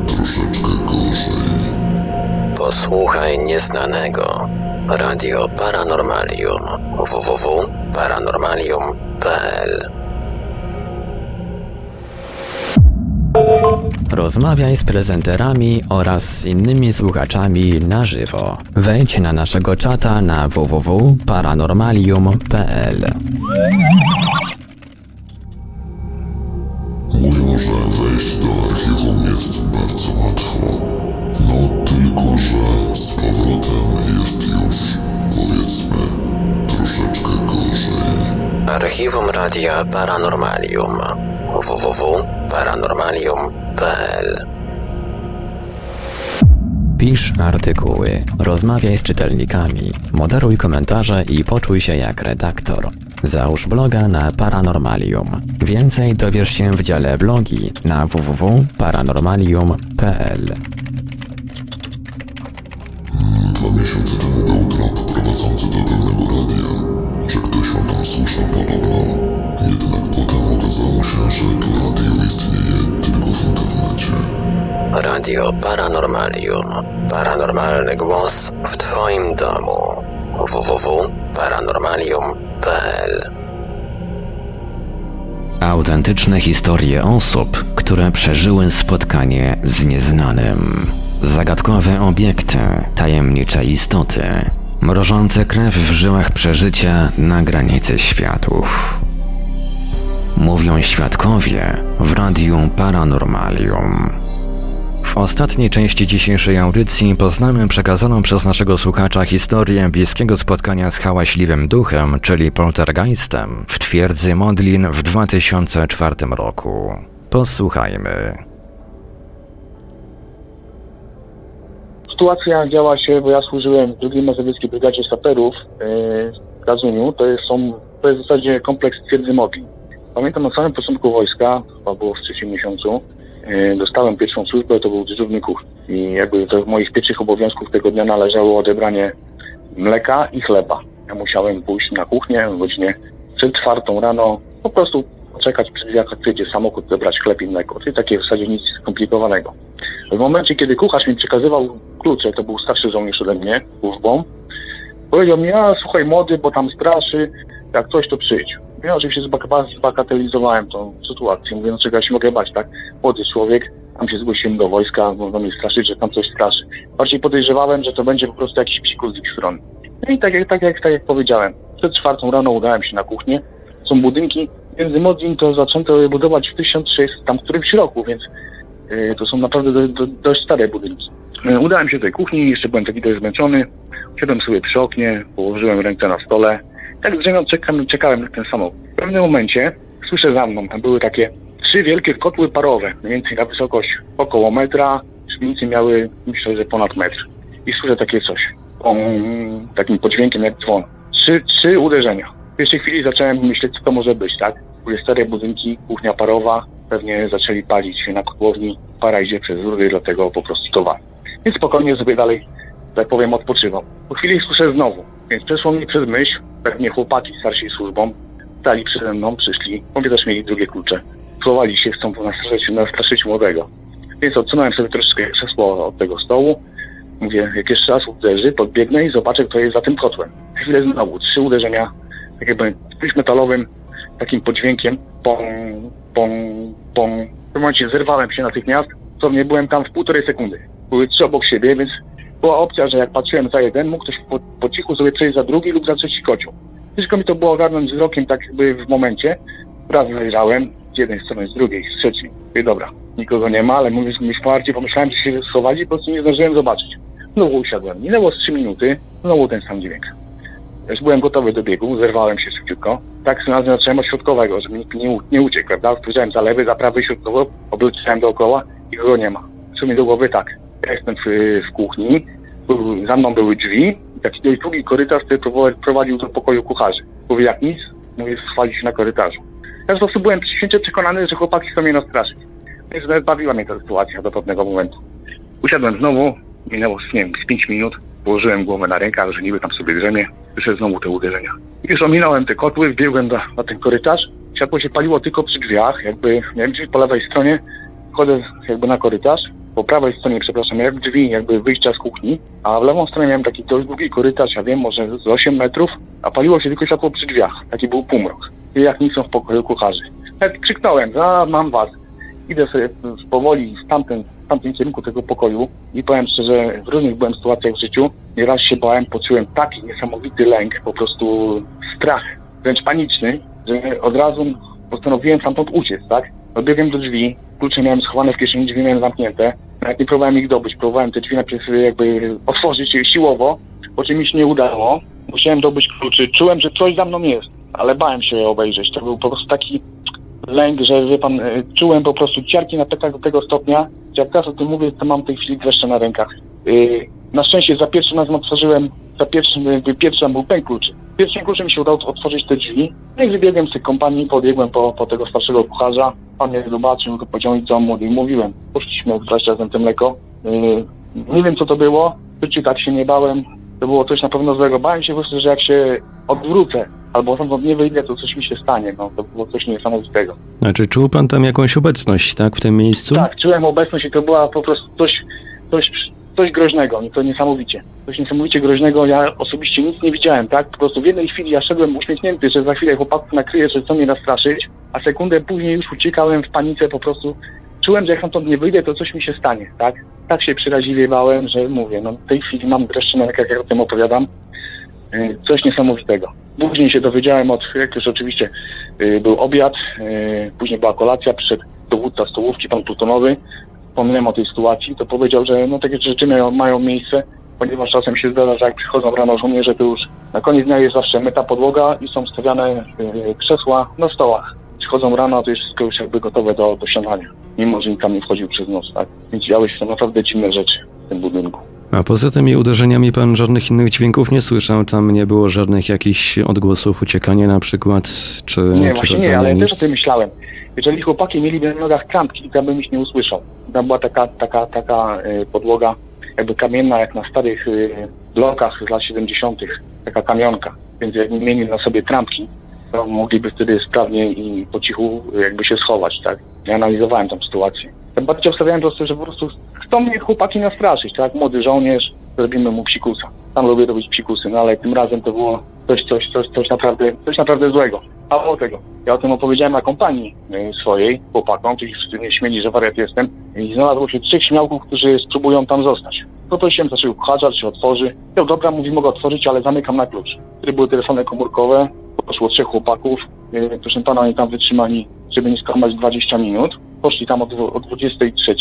Posłuchaj nieznanego. Radio Paranormalium www.paranormalium.pl Rozmawiaj z prezenterami oraz z innymi słuchaczami na żywo. Wejdź na naszego czata na www.paranormalium.pl powrotem jest już, powiedzmy, troszeczkę gorzej. Archiwum Radia Paranormalium www.paranormalium.pl Pisz artykuły, rozmawiaj z czytelnikami, moderuj komentarze i poczuj się jak redaktor. Załóż bloga na Paranormalium. Więcej dowiesz się w dziale blogi na www.paranormalium.pl miesiące temu był trop prowadzący do pewnego radia, że ktoś o tam słyszał podobno. Jednak potem okazało się, że to radio istnieje tylko w internecie. Radio Paranormalium. Paranormalny głos w Twoim domu. www.paranormalium.pl Autentyczne historie osób, które przeżyły spotkanie z nieznanym. Zagadkowe obiekty, tajemnicze istoty, mrożące krew w żyłach przeżycia na granicy światów. Mówią świadkowie w Radiu Paranormalium. W ostatniej części dzisiejszej audycji poznamy przekazaną przez naszego słuchacza historię bliskiego spotkania z hałaśliwym duchem, czyli poltergeistem, w twierdzy Modlin w 2004 roku. Posłuchajmy. Sytuacja działa się, bo ja służyłem w II Mazowieckiej Brygadzie Saperów yy, w Gazuniu. To jest, są, to jest w zasadzie kompleks twierdzy Modlin. Pamiętam na samym początku wojska, chyba było w trzecim miesiącu, yy, dostałem pierwszą służbę, to był dyżurny kuchni. I jakby do moich pierwszych obowiązków tego dnia należało odebranie mleka i chleba. Ja musiałem pójść na kuchnię o godzinie przed czwartą rano, po prostu poczekać przy drzwiach, przyjdzie samochód, zebrać chleb i mleko. Czyli takie w zasadzie nic skomplikowanego. W momencie, kiedy kucharz mi przekazywał klucze, to był starszy żołnierz ode mnie, służbą, powiedział mi, a słuchaj młody, bo tam straszy, jak coś to przyjdź. Ja oczywiście zbagatelizowałem tą sytuację, mówię, no czego ja się mogę bać, tak? Młody człowiek, tam się zgłosiłem do wojska, można mnie straszyć, że tam coś straszy. bardziej podejrzewałem, że to będzie po prostu jakiś psikus z ich strony. No i tak jak, tak, jak, tak jak powiedziałem, przed czwartą rano udałem się na kuchnię. Są budynki, między Modzin to zaczęto je budować w 1600 tam którymś roku, więc to są naprawdę do, do, dość stare budynki. Yy, udałem się do tej kuchni, jeszcze byłem taki dość zmęczony. Siadłem sobie przy oknie, położyłem ręce na stole. Tak drzemiąc czekałem, czekałem na ten samochód. W pewnym momencie słyszę za mną, tam były takie trzy wielkie kotły parowe, mniej więcej na wysokość około metra, drzwicy miały myślę, że ponad metr. I słyszę takie coś, takim podźwiękiem jak dzwon. Trzy, trzy uderzenia. W pierwszej chwili zacząłem myśleć, co to może być, tak? Były stare budynki, kuchnia parowa, pewnie zaczęli palić na kotłowni, para idzie przez rury, dlatego po prostu to wali. Więc spokojnie sobie dalej, tak powiem, odpoczywam. Po chwili słyszę znowu, więc przeszło mi przez myśl, pewnie chłopaki starsi służbą, stali przede mną, przyszli, mówię też mieli drugie klucze. Próbowali się, chcą nastraszyć, nastraszyć młodego. Więc odsunąłem sobie troszeczkę krzesło od tego stołu. Mówię, jak jeszcze raz uderzy, podbiegnę i zobaczę, kto jest za tym kotłem. Chwilę znowu trzy uderzenia, tak jakby czymś metalowym, takim podźwiękiem, pom, pom, pom. W tym momencie zerwałem się natychmiast, co nie byłem tam w półtorej sekundy. Były trzy obok siebie, więc była opcja, że jak patrzyłem za jeden, mógł ktoś po, po cichu sobie przejść za drugi lub za trzeci kocioł. Wszystko mi to było ogarnąć wzrokiem tak jakby w momencie. Raz zajrzałem, z jednej strony, z drugiej, z trzeciej. I dobra, nikogo nie ma, ale mówię, myśl bardziej pomyślałem, że się schowali, po prostu nie zdążyłem zobaczyć. Znowu usiadłem. Minęło z trzy minuty, znowu ten sam dźwięk. Już byłem gotowy do biegu, zerwałem się szybciutko. Tak sobie zacząłem od środkowego, żeby nikt nie, nie uciekł, prawda? Spojrzałem za lewy, za prawy, środkowo, obróciłem dookoła i kogo nie ma. Co mi do głowy tak, ja jestem w, w kuchni, był, za mną były drzwi, taki dość długi korytarz, który prowadził do pokoju kucharzy. Mówię, jak nic, mówię, schwalić się na korytarzu. Ja po prostu byłem święcie przekonany, że chłopaki chcą mnie nastraszyć. Więc bawiła mnie ta sytuacja do pewnego momentu. Usiadłem znowu, minęło, nie wiem, z 5 minut, położyłem głowę na rękach, że niby tam sobie drzemie, słyszę znowu te uderzenia. Już ominąłem te kotły, wbiegłem na, na ten korytarz, światło się paliło tylko przy drzwiach, jakby miałem drzwi po lewej stronie, wchodzę jakby na korytarz, po prawej stronie, przepraszam, jak drzwi jakby wyjścia z kuchni, a w lewą stronę miałem taki dość długi korytarz, ja wiem, może z 8 metrów, a paliło się tylko światło przy drzwiach. Taki był półmrok. I jak nic są w pokoju kucharzy. Jak krzyknąłem, a mam was. Idę sobie powoli w tamtym, w tamtym kierunku tego pokoju i powiem szczerze, w różnych byłem sytuacjach w życiu. Nieraz się bałem, poczułem taki niesamowity lęk, po prostu strach, wręcz paniczny, że od razu postanowiłem stamtąd uciec, tak? Odbiegłem do drzwi, klucze miałem schowane w kieszeni, drzwi miałem zamknięte. Nawet nie próbowałem ich dobyć, próbowałem te drzwi najpierw jakby otworzyć siłowo, po czym mi się nie udało. Musiałem dobyć kluczy, czułem, że coś za mną jest, ale bałem się obejrzeć. To był po prostu taki lęk, że wie pan, czułem po prostu ciarki na plecach do tego stopnia, że jak teraz o tym mówię, to mam w tej chwili dreszcze na rękach. Yy, na szczęście za pierwszym razem otworzyłem, za pierwszym, jakby pierwszym był ten klucz. Pierwszym kluczem się udało otworzyć te drzwi. No i wybiegłem z tej kompanii, podbiegłem po, po tego starszego kucharza. Pan mnie zobaczył, go powiedział co on mówi. Mówiłem, poszliśmy odbrać razem to mleko. Yy, nie wiem co to było, w życiu tak się nie bałem. To było coś na pewno złego. Bałem się po prostu, że jak się odwrócę albo stamtąd nie wyjdę, to coś mi się stanie. No, to było coś niesamowitego. Znaczy czuł pan tam jakąś obecność, tak, w tym miejscu? Tak, czułem obecność i to była po prostu coś, coś, coś groźnego, to niesamowicie. Coś niesamowicie groźnego, ja osobiście nic nie widziałem, tak? Po prostu w jednej chwili ja szedłem uśmiechnięty, że za chwilę chłopaków nakryje, że chcą mnie nastraszyć, a sekundę później już uciekałem w panice po prostu. Czułem, że jak stamtąd nie wyjdę, to coś mi się stanie, tak? Tak się przeraźliwie bałem, że mówię, no w tej chwili mam dreszcze na rękach, jak o tym opowiadam. Coś niesamowitego. Później się dowiedziałem od, jak już oczywiście był obiad, później była kolacja, przyszedł dowódca stołówki, pan plutonowy, wspomniałem o tej sytuacji, to powiedział, że no takie rzeczy mają, mają miejsce, ponieważ czasem się zdarza, że jak przychodzą rano żołnierze, to już na koniec dnia jest zawsze meta podłoga i są stawiane krzesła na stołach. Przychodzą rano, to jest wszystko już jakby gotowe do, do śniadania, mimo że nikt tam nie wchodził przez noc, tak? Więc działy się naprawdę dziwne rzeczy w tym budynku. A poza tymi uderzeniami pan żadnych innych dźwięków nie słyszał? Tam nie było żadnych jakichś odgłosów uciekania na przykład, czy Nie, czy właśnie nie, ale nic? ja też o tym myślałem. Jeżeli chłopaki mieliby na nogach trampki, to bym ich nie usłyszał. Tam była taka, taka, taka y, podłoga jakby kamienna, jak na starych y, blokach z lat 70., taka kamionka. Więc jakby mieli na sobie trampki, to mogliby wtedy sprawnie i po cichu jakby się schować, tak? Ja analizowałem tą sytuację. Bardziej obstawiałem po prostu, że po prostu chcą mnie chłopaki nastraszyć, tak? Młody żołnierz, zrobimy mu psikusa. Tam lubię robić psikusy, no ale tym razem to było coś, coś, coś, coś naprawdę, coś naprawdę złego. A mało tego, ja o tym opowiedziałem na kompanii y, swojej, chłopakom, którzy wszyscy mnie śmieli, że wariat jestem i znalazło się trzech śmiałków, którzy spróbują tam zostać. Poprosiłem naszego kucharza, czy otworzy. Ja dobra, mówi, mogę otworzyć, ale zamykam na klucz. Wtedy były telefony komórkowe, poszło trzech chłopaków. Yy, proszę pana, oni tam wytrzymali, żeby nie skłamać 20 minut. Poszli tam o, o 23,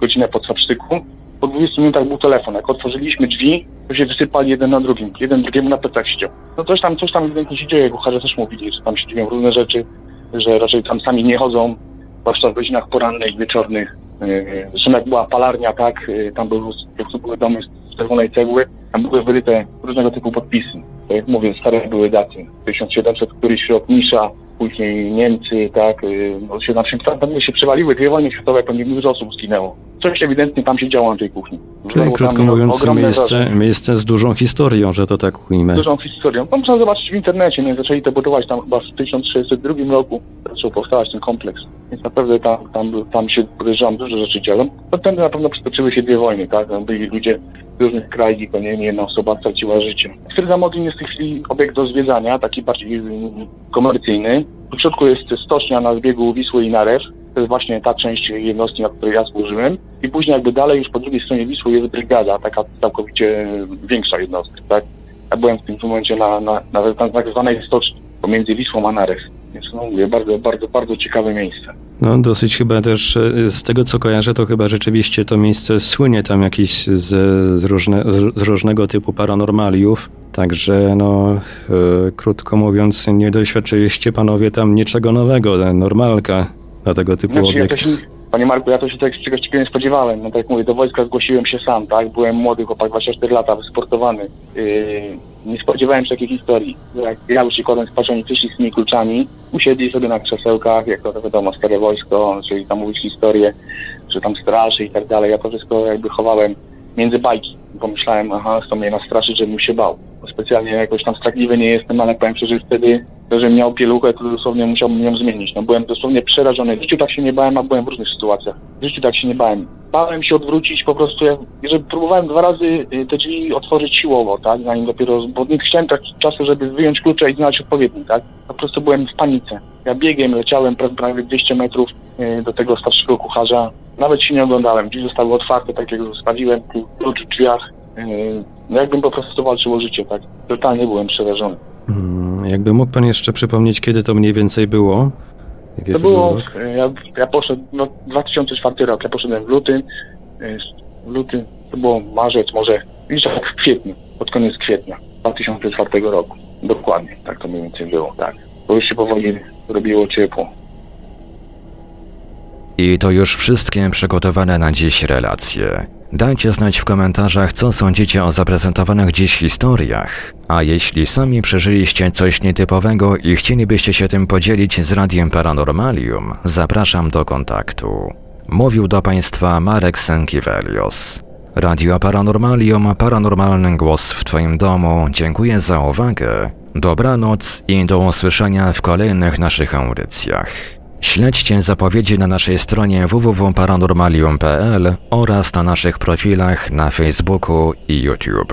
godzinę po capsztyku. Po 20 minutach był telefon. Jak otworzyliśmy drzwi, to się wysypali jeden na drugim. Jeden drugiemu na plecach siedział. No coś tam, coś tam ewidentnie się dzieje. Kucharze też mówili, że tam się dzieją różne rzeczy, że raczej tam sami nie chodzą, zwłaszcza w godzinach porannych, wieczornych. Yy, Zresztą jak była palarnia, tak, yy, tam były, były domy z czerwonej cegły, tam były wyryte różnego typu podpisy. Tak jak mówię, stare były daty. 1700 któryś rok Nisza, później Niemcy, tak, no się na tam, tam się przewaliły dwie wojny światowe, pewnie dużo osób zginęło. Coś ewidentnie tam się działo na tej kuchni. Czyli Było krótko mówiąc, miejsce, miejsce z dużą historią, że to tak ujmę. dużą historią. To można zobaczyć w internecie, nie? Zaczęli to budować tam chyba w 1602 roku, zaczął powstawać ten kompleks. Więc naprawdę tam, tam, tam się podejrzewam dużo rzeczy dzieją. Potem na pewno przytoczyły się dwie wojny, tak? Tam byli ludzie różnych krajów, tylko nie, jedna osoba straciła życie. Stwierdza Modlin jest w tej chwili obiekt do zwiedzania, taki bardziej komercyjny. W środku jest stocznia na zbiegu Wisły i Narew. To jest właśnie ta część jednostki, na której ja służyłem. I później jakby dalej już po drugiej stronie Wisły jest brygada, taka całkowicie większa jednostka, tak? Ja byłem w tym momencie na, na, na, na tak zwanej stoczni pomiędzy Wisłą a Narew. Więc no mówię, bardzo, bardzo, bardzo ciekawe miejsce. No dosyć chyba też e, z tego co kojarzę, to chyba rzeczywiście to miejsce słynie tam jakiś z, z, różne, z, różnego typu paranormaliów. Także no, e, krótko mówiąc, nie doświadczyliście panowie tam niczego nowego, normalka dla tego typu Znaczy, ja obiekt. się, panie Marku, ja to się tak, czegoś takiego nie spodziewałem. No tak jak mówię, do wojska zgłosiłem się sam, tak? Byłem młody chłopak, 24 lata, wysportowany. Yy, nie spodziewałem się takiej historii. Jak ja spać, oni przyszli z tymi kluczami, usiedli sobie na krzesełkach, jak to wiadomo, stare wojsko, czyli tam mówić historię, że tam straszy i tak dalej. Ja to wszystko jakby chowałem między bajki. Pomyślałem, aha, to mnie nastraszyć, żebym się bał. Specjalnie jakoś tam strachliwy nie jestem, ale powiem szczerze, że wtedy, to, że miał pieluchę, to dosłownie musiałbym ją zmienić. No byłem dosłownie przerażony. W życiu tak się nie bałem, a byłem w różnych sytuacjach. W życiu tak się nie bałem. Bałem się odwrócić po prostu, że próbowałem dwa razy y, te drzwi otworzyć siłowo, tak, zanim dopiero, bo nie chciałem tak czasu, żeby wyjąć klucze i znaleźć odpowiedni, tak. Po prostu byłem w panice. Ja biegiem leciałem pra- prawie 200 metrów y, do tego starszego kucharza. Nawet się nie oglądałem. Drzwi zostały otwarte, tak jak zostawiłem, klucz w drzwiach. No jakbym po prostu walczył o życie, tak. Totalnie byłem przerażony. Mm, Jakby mógł pan jeszcze przypomnieć, kiedy to mniej więcej było? Jaki To był było, ja, ja poszedłem, no 2004 rok, ja poszedłem w lutym, yy, w lutym, to było marzec, może, widzisz, tak w kwietniu, pod koniec kwietnia 2004 roku. Dokładnie, tak to mniej więcej było, tak. Bo już się powoli robiło ciepło. I to już wszystkie przygotowane na dziś relacje. Dajcie znać w komentarzach, co sądzicie o zaprezentowanych dziś historiach. A jeśli sami przeżyliście coś nietypowego i chcielibyście się tym podzielić z Radiem Paranormalium, zapraszam do kontaktu. Mówił do Państwa Marek Sękiewelios. Radio Paranormalium, paranormalny głos w Twoim domu. Dziękuję za uwagę. Dobranoc i do usłyszenia w kolejnych naszych audycjach. Śledźcie zapowiedzi na naszej stronie www.paranormalium.pl oraz na naszych profilach na Facebooku i YouTube.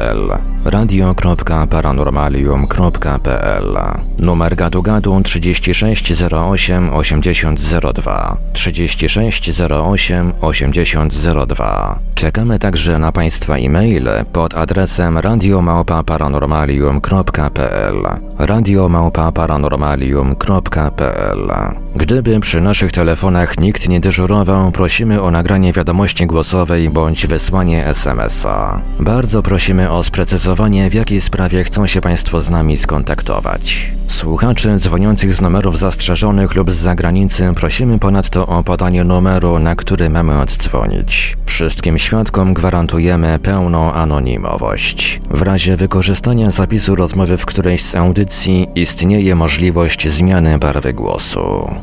täällä. radio.paranormalium.pl Numer gadu gadu 3608 8002 3608 8002 Czekamy także na Państwa e-maile pod adresem radiomałpa-paranormalium.pl radiomałpa-paranormalium.pl Gdyby przy naszych telefonach nikt nie dyżurował, prosimy o nagranie wiadomości głosowej bądź wysłanie SMS-a. Bardzo prosimy o sprecyzowanie, w jakiej sprawie chcą się Państwo z nami skontaktować. Słuchaczy dzwoniących z numerów zastrzeżonych lub z zagranicy prosimy ponadto o podanie numeru, na który mamy oddzwonić. Wszystkim świadkom gwarantujemy pełną anonimowość. W razie wykorzystania zapisu rozmowy w którejś z audycji istnieje możliwość zmiany barwy głosu.